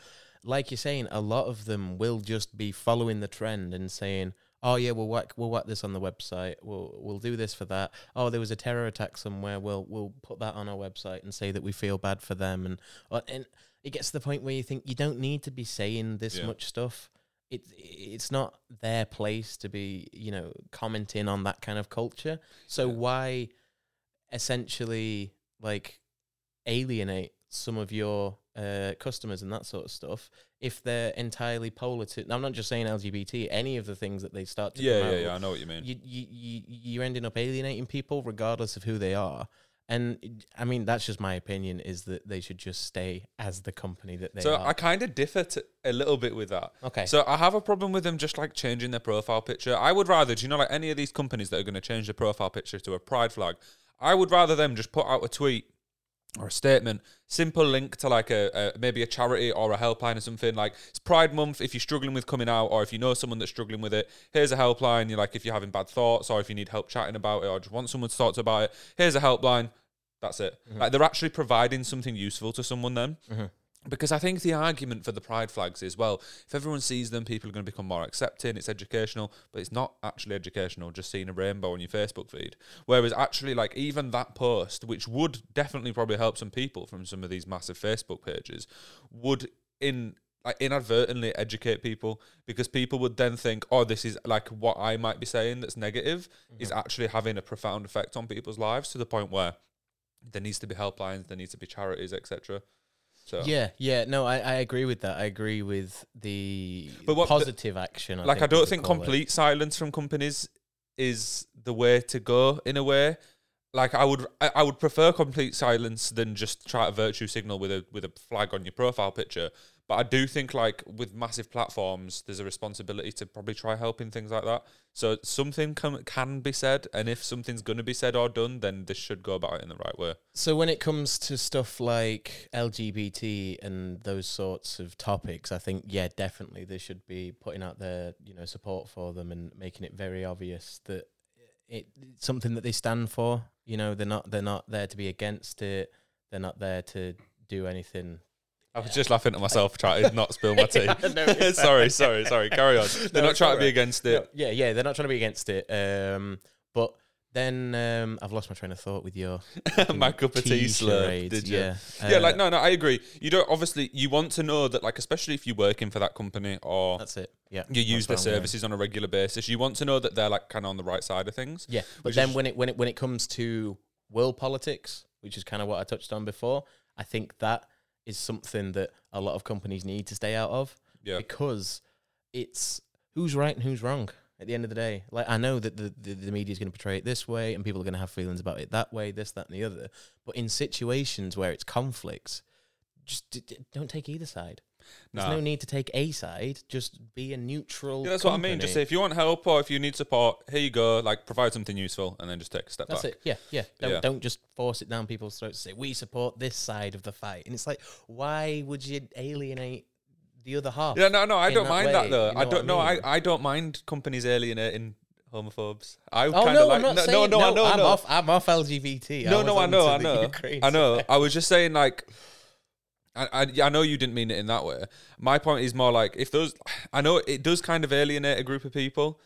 like you're saying, a lot of them will just be following the trend and saying, oh yeah, we'll whack we'll whack this on the website. We'll we'll do this for that. Oh, there was a terror attack somewhere. We'll we'll put that on our website and say that we feel bad for them. And uh, and it gets to the point where you think you don't need to be saying this Yeah. much stuff. It it's not their place to be you know commenting on that kind of culture. So Yeah. why essentially like alienate some of your uh, customers and that sort of stuff if they're entirely polar to i'm not just saying lgbt any of the things that they start to Yeah, yeah, yeah. I know what you mean. you, you, you, you're ending up alienating people regardless of who they are and i mean that's just my opinion is that they should just stay as the company that they so are I kind of differ to, a little bit with that. okay So I have a problem with them just like changing their profile picture. I would rather, do you know, like any of these companies that are going to change their profile picture to a pride flag, I would rather them just put out a tweet or a statement, simple link to like a, a maybe a charity or a helpline or something. Like it's Pride Month. If you're struggling with coming out, or if you know someone that's struggling with it, here's a helpline. You're like if you're having bad thoughts, or if you need help chatting about it, or just want someone to talk to about it, here's a helpline. That's it. Mm-hmm. Like they're actually providing something useful to someone then. Mm-hmm. Because I think the argument for the pride flags is well, if everyone sees them, people are going to become more accepting. It's educational, but it's not actually educational. Just seeing a rainbow on your Facebook feed. Whereas actually, like even that post, which would definitely probably help some people from some of these massive Facebook pages, would in like inadvertently educate people because people would then think, oh, this is like what I might be saying that's negative mm-hmm. is actually having a profound effect on people's lives to the point where there needs to be helplines, there needs to be charities, etc. So yeah yeah no I, I agree with that i agree with the But what- positive action I like I don't think call it. complete silence from companies is the way to go in a way. Like I would I, I would prefer complete silence than just try to virtue signal with a with a flag on your profile picture. But I do think like with massive platforms there's a responsibility to probably try helping things like that. So something can can be said and if something's gonna be said or done, then this should go about it in the right way. So when it comes to stuff like LGBT and those sorts of topics, I think yeah, definitely they should be putting out their you know support for them and making it very obvious that it, it's something that they stand for. You know, they're not they're not there to be against it. They're not there to do anything. I was just laughing at myself trying to not spill my *laughs* tea. No, *laughs* sorry, sorry, sorry. Carry on. *laughs* They're No, not trying to be against No, it. yeah, yeah, they're not trying to be against it. Um, but then um, I've lost my train of thought with your my cup of tea slurp. Did you? Yeah, yeah, Uh, like no, no, I agree. You don't obviously you want to know that, like, especially if you're working for that company or that's it. Yeah, you use their that's where I'm going. services on a regular basis. You want to know that they're like kind of on the right side of things. Yeah, but then is- when it when it when it comes to world politics, which is kind of what I touched on before, I think that is something that a lot of companies need to stay out of Yeah, because it's who's right and who's wrong at the end of the day. Like I know that the the, the media is going to portray it this way, and people are going to have feelings about it that way, this, that, and the other. But in situations where it's conflicts, just d- d- don't take either side. There's no need to take a side. Just be a neutral. Yeah, that's what I mean. Just say if you want help or if you need support, here you go. Like provide something useful, and then just take a step That's back. it. Yeah, yeah. Don't, Yeah. don't just force it down people's throats. Say we support this side of the fight, and it's like, why would you alienate the other half? Yeah, no, no, I in don't that mind way, that though. you know I what don't I know. I, mean? I don't mind companies alienating homophobes. I Oh kind of no, like I'm not no, saying no, no, no, I'm no. off. I'm off LGBT. no, was no, I know, I the know, *laughs* Ukraine I know. side. *laughs* I was just saying, like, I, I, I know you didn't mean it in that way. My point is more like if those, I know it does kind of alienate a group of people,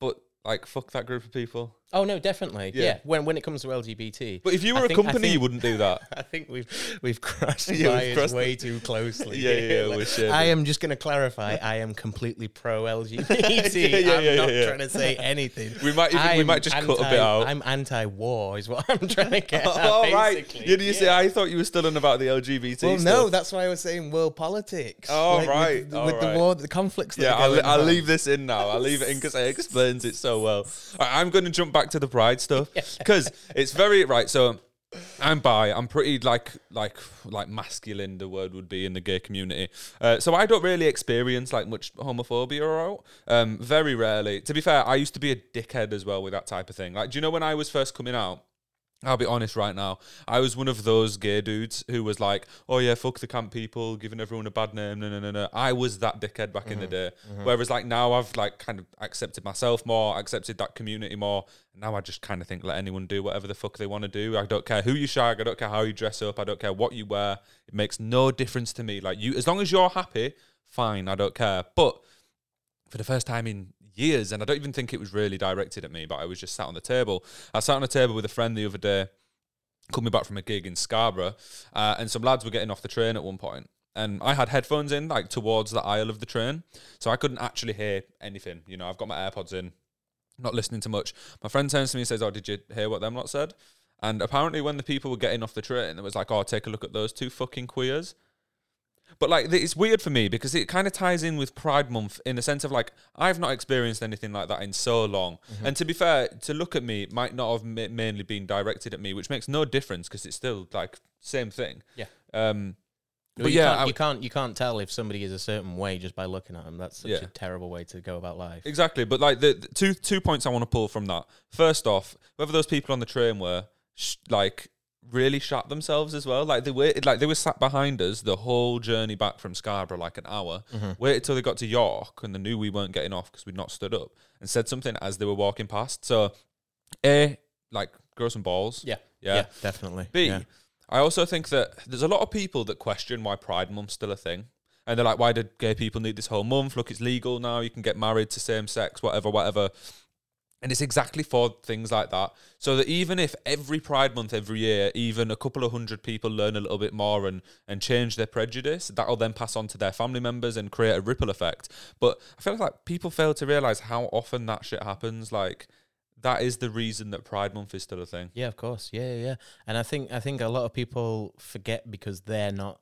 but like, fuck that group of people. Oh no, definitely. Yeah. Yeah. When when it comes to LGBT, But if you were a think- I company, you wouldn't do that. *laughs* I think we've we've crossed Yeah, we've way too closely. Yeah, yeah, yeah, Like. I am just going to clarify. I am completely pro LGBT. *laughs* Yeah, yeah, I'm not trying to say anything. We might even, we might just cut a bit anti- out. I'm anti-war, is what I'm trying to get. *laughs* at, oh right, you see? I thought you were still on about the LGBT. Well, stuff. no, that's why I was saying world politics. Oh, with- right, with, oh, with right. the war, the conflicts. That Yeah, I'll, I'll leave this in now. I'll leave it in because it explains it so well. Right, I'm going to jump back to the pride stuff because it's very right. So I'm bi. I'm pretty like like like masculine. The word would be in the gay community. Uh, so I don't really experience like much homophobia or out. Um, very rarely. To be fair, I used to be a dickhead as well with that type of thing. Like, do you know when I was first coming out? I'll be honest right now. I was one of those gay dudes who was like, "Oh yeah, fuck the camp people, giving everyone a bad name." No, no, no, no. I was that dickhead back in the mm-hmm. day. Mm-hmm. Whereas like now, I've like kind of accepted myself more, accepted that community more. Now I just kind of think let anyone do whatever the fuck they want to do. I don't care who you shag. I don't care how you dress up. I don't care what you wear. It makes no difference to me. Like you, as long as you're happy, fine. I don't care. But for the first time in years, and I don't even think it was really directed at me, but I was just sat on the table. I sat on a table with a friend the other day, coming back from a gig in Scarborough, uh, and some lads were getting off the train at one point, and I had headphones in, like towards the aisle of the train, so I couldn't actually hear anything. You know, I've got my AirPods in, not listening to much. My friend turns to me and says, "Oh, did you hear what them lot said?" And apparently, when the people were getting off the train, it was like, "Oh, take a look at those two fucking queers." But like, it's weird for me because it kind of ties in with Pride Month in the sense of like, I've not experienced anything like that in so long. And to be fair, to look at me might not have ma- mainly been directed at me, which makes no difference because it's still like same thing. Yeah. Um, But But you yeah, can't, I- you can't you can't tell if somebody is a certain way just by looking at them. That's such Yeah. a terrible way to go about life. Exactly, but like the, the two two points I want to pull from that. First off, whether those people on the train were sh- like really shot themselves as well. Like they waited, like they were sat behind us the whole journey back from Scarborough, like an hour. Mm-hmm. Waited till they got to York, and they knew we weren't getting off because we'd not stood up, and said something as they were walking past. So, a like grow some balls. Yeah, yeah. definitely. B, I yeah. also think that there's a lot of people that question why Pride Month's still a thing. And they're like, why did gay people need this whole month? Look, it's legal now. You can get married to same sex, whatever, whatever. And it's exactly for things like that. So that even if every Pride Month every year, even a couple of hundred people learn a little bit more and, and change their prejudice, that'll then pass on to their family members and create a ripple effect. But I feel like people fail to realize how often that shit happens. Like, that is the reason that Pride Month is still a thing. Yeah, of course. Yeah, yeah, yeah. And I think I think a lot of people forget because they're not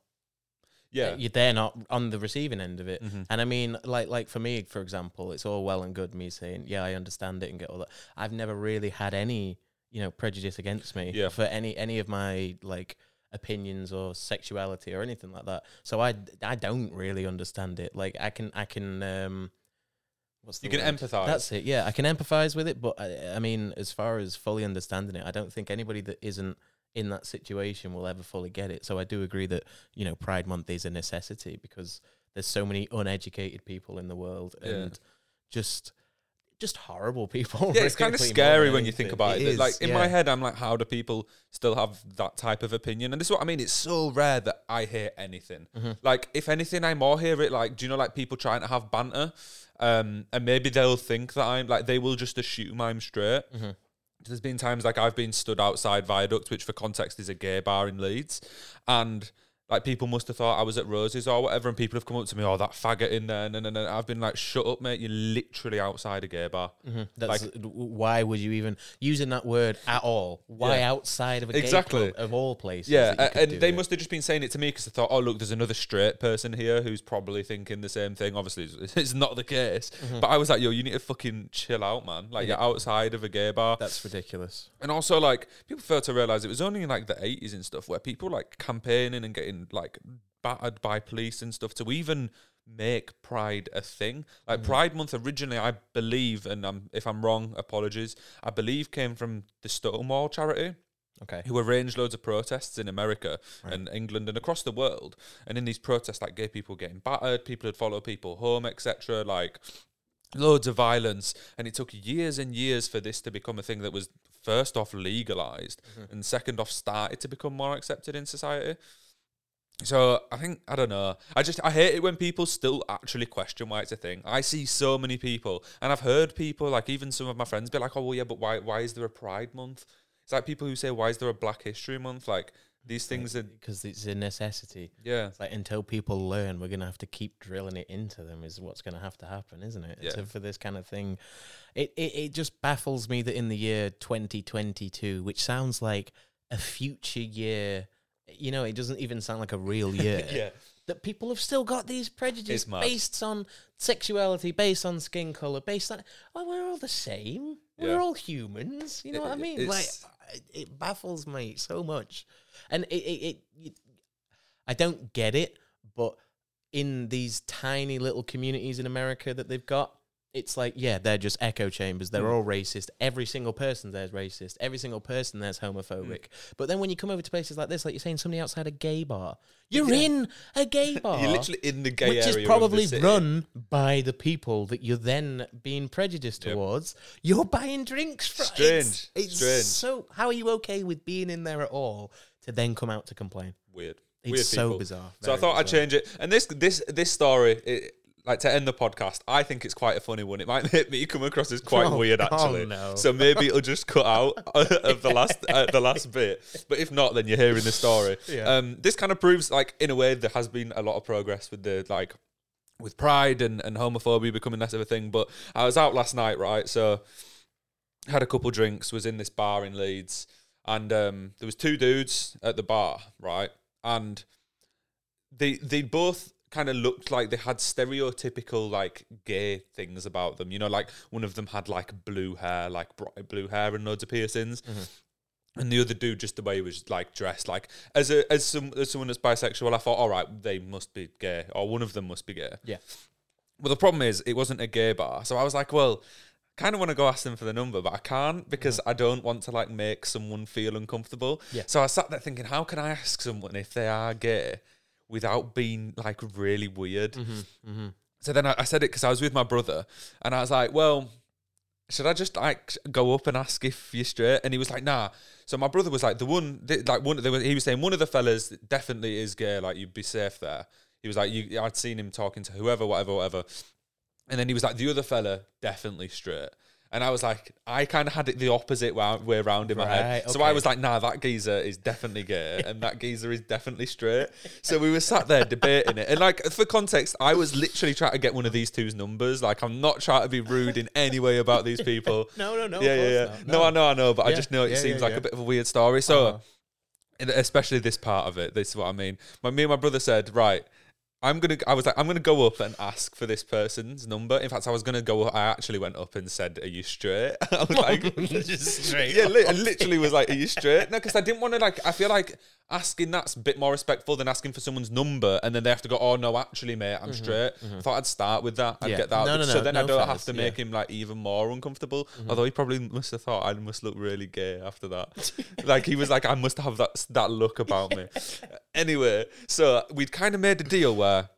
Yeah. you- they're not on the receiving end of it. Mhm. And I mean, like like for me, for example, it's all well and good me saying, yeah, I understand it and get all that. I've never really had any, you know, prejudice against me Yeah. for any any of my like opinions or sexuality or anything like that. So I I don't really understand it. Like I can I can um what's the You can word? empathise. That's it. Yeah, I can empathize with it, but I, I mean, as far as fully understanding it, I don't think anybody that isn't in that situation will ever fully get it. So I do agree that you know Pride Month is a necessity because there's so many uneducated people in the world Yeah. and just just horrible people. Yeah, it's *laughs* kind of scary when you think about it. that, is, like in my head, I'm like, how do people still have that type of opinion? And this is what I mean. It's so rare that I hear anything. Mm-hmm. Like, if anything, I more hear it. Like, do you know, like people trying to have banter, um, and maybe they'll think that I'm like they will just assume I'm straight. Mm-hmm. There's been times like I've been stood outside Viaduct, which for context is a gay bar in Leeds, and like people must have thought I was at Roses or whatever, and people have come up to me, "Oh, that faggot in there," and then and, and I've been like, "Shut up, mate! You're literally outside a gay bar." Mhm. That's w- why would you even using that word at all? Why Yeah. outside of a gay Exactly. club of all places? Yeah, that you a- could and they it? must have just been saying it to me because they thought, oh, look, there's another straight person here who's probably thinking the same thing. Obviously, it's, *laughs* it's not the case. Mm-hmm. But I was like, yo, you need to fucking chill out, man. Like, you're outside of a gay bar. That's ridiculous. And also, like, people fail to realize it was only in like the 80s and stuff where people like campaigning and getting like battered by police and stuff to even make Pride a thing. Like, Pride Month originally, I believe, and um, if I'm wrong, apologies, I believe came from the Stonewall charity Okay. who arranged loads of protests in America and England and across the world. And in these protests, like gay people getting battered, people would follow people home, etc. Like loads of violence. And it took years and years for this to become a thing that was first off legalized and second off started to become more accepted in society. So I think I don't know. I just I hate it when people still actually question why it's a thing. I see so many people, and I've heard people like even some of my friends be like, "Oh well, yeah, but why why is there a Pride Month?" It's like people who say, "Why is there a Black History Month?" Like these things are because it's a necessity. yeah It's like until people learn, we're gonna have to keep drilling it into them. Is what's gonna have to happen, isn't it? Yeah. So for this kind of thing, it, it it just baffles me that in the year 2022, which sounds like a future year, you know, it doesn't even sound like a real *laughs* year. yeah That people have still got these prejudices It's mad. based on sexuality, based on skin color, based on well, we're all the same. We're all humans. You know what I It- mean? Like it, it baffles me so much, and it it, it you, I don't get it, but in these tiny little communities in America that they've got, it's like, yeah, they're just echo chambers. They're mm. all racist. Every single person there's racist. Every single person there's homophobic. Mm. But then when you come over to places like this, like you're saying, somebody outside a gay bar, you're in a gay *laughs* bar. you're literally in the gay which is probably run by the people that you're then being prejudiced Yep. towards. You're buying drinks from. Strange, It's, it's strange. So how are you okay with being in there at all to then come out to complain? weird It's weird so people. bizarre. So I thought I'd change it. And this this this story, it, like to end the podcast, I think it's quite a funny one. It might *laughs* make me come across as quite Oh, weird, oh, actually. no. So maybe it'll just cut out *laughs* of the *laughs* last uh, the last bit. But if not, then you're hearing the story. Yeah. Um, this kind of proves, like, in a way, there has been a lot of progress with the like with pride and, and homophobia becoming less of a thing. But I was out last night, right? So had a couple drinks, was in this bar in Leeds, and um, there was two dudes at the bar, right? And they they both kind of looked like they had stereotypical like gay things about them. You know, like one of them had like blue hair, like bright blue hair and loads of piercings. Mm-hmm. And the other dude, just the way he was like dressed, like as a as some as someone that's bisexual, I thought, all right, they must be gay, or one of them must be gay. Yeah. Well, the problem is, it wasn't a gay bar, so I was like, well, kind of want to go ask them for the number, but I can't because mm-hmm. I don't want to like make someone feel uncomfortable. Yeah. So I sat there thinking, how can I ask someone if they are gay without being like really weird? Mm-hmm. So then I, I said it because I was with my brother, and I was like, well. Should I just like go up and ask if you're straight? And he was like, nah. So my brother was like, the one, th- like one, was, he was saying one of the fellas definitely is gay. Like you'd be safe there. He was like, you, I'd seen him talking to whoever, whatever, whatever. And then he was like, the other fella definitely straight. And I was like, I kind of had it the opposite wa- way around in my head. Right, So I was like, nah, that geezer is definitely gay *laughs* and that geezer is definitely straight. So we were sat there debating it. And like, for context, I was literally trying to get one of these two's numbers. Like, I'm not trying to be rude in any way about these *laughs* people. No, no, no. yeah, yeah, yeah. not. No, I know, I know, but I just know it yeah, seems yeah, like yeah. a bit of a weird story. So, Uh-huh. especially this part of it. This is what I mean. My me and my brother said, right. I'm gonna. I was like, I'm gonna go up and ask for this person's number. In fact, I was gonna go. I actually went up and said, "Are you straight?" *laughs* I was *laughs* like, Just straight Yeah, li- I literally was like, "Are you straight?" No, because I didn't want to like. I feel like asking that's a bit more respectful than asking for someone's number, and then they have to go, "Oh no, actually, mate, I'm straight." I thought I'd start with that. I'd Mm-hmm, Yeah. get that. No, no, no, so then no I don't have to yeah. Mm-hmm. make him like even more uncomfortable. Although he probably must have thought I must look really gay after that. like he was like, I must have that that look about me. *laughs* Anyway, so we'd kind of made a deal where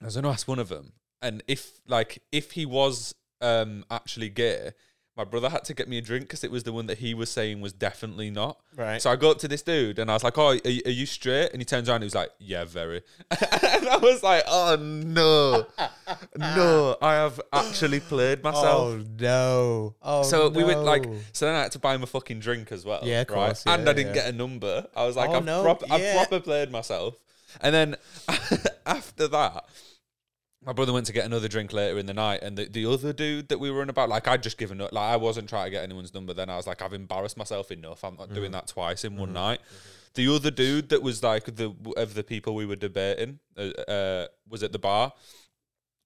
I was going to ask one of them, and if like if he was um actually gay, my brother had to get me a drink because it was the one that he was saying was definitely not. Right. So I go up to this dude and I was like, "Oh, are you, are you straight?" And he turns around and he was like, "Yeah, very." *laughs* and I was like, "Oh no, no, I have actually played myself." Oh no. Oh So we went like, so then I had to buy him a fucking drink as well. Yeah, of right? course, and I didn't yeah. get a number. I was like, Oh, I've, no, prop- I've proper played myself. And then *laughs* after that, my brother went to get another drink later in the night, and the, the other dude that we were in about, like I'd just given up, like I wasn't trying to get anyone's number. Then I was like, I've embarrassed myself enough. I'm not Mm-hmm. doing that twice in one night. The other dude that was like the of the people we were debating uh, uh, was at the bar.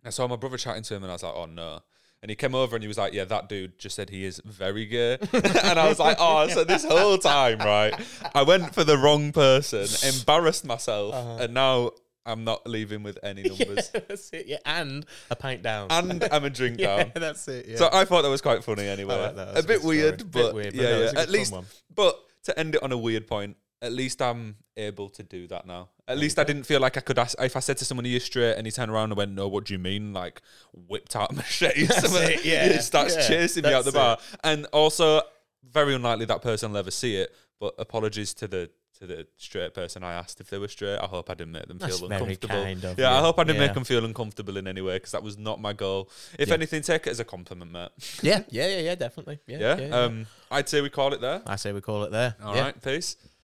I saw my brother chatting to him, and I was like, "Oh no!" And he came over and he was like, "Yeah, that dude just said he is very gay." *laughs* and I was like, "Oh, so this whole time, right? I went for the wrong person, *laughs* embarrassed myself, Uh-huh. and now I'm not leaving with any *laughs* numbers, that's it. Yeah, and a pint down. and I'm a drink *laughs* yeah, down." that's it. Yeah. So I thought that was quite funny anyway. like. A a bit weird, story. Bit but weird, but yeah, no, yeah. At least, one. but to end it on a weird point, at least I'm able to do that now. At least I didn't feel like I could ask if I said to someone, "Are you straight?" and he turned around and went, "No, what do you mean?" Like whipped out machete. *laughs* That's it, yeah, he starts yeah, chasing me out the that's bar, and also very unlikely that person will ever see it. But apologies to the to the straight person I asked if they were straight. I hope I didn't make them That's feel uncomfortable. kind of yeah, I hope I didn't Yeah. make them feel uncomfortable in any way because that was not my goal. If Yeah. anything, take it as a compliment, mate. yeah, yeah, yeah, yeah, definitely. Yeah, Yeah. Um, I'd say we call it there. I say we call it there. All right. Peace.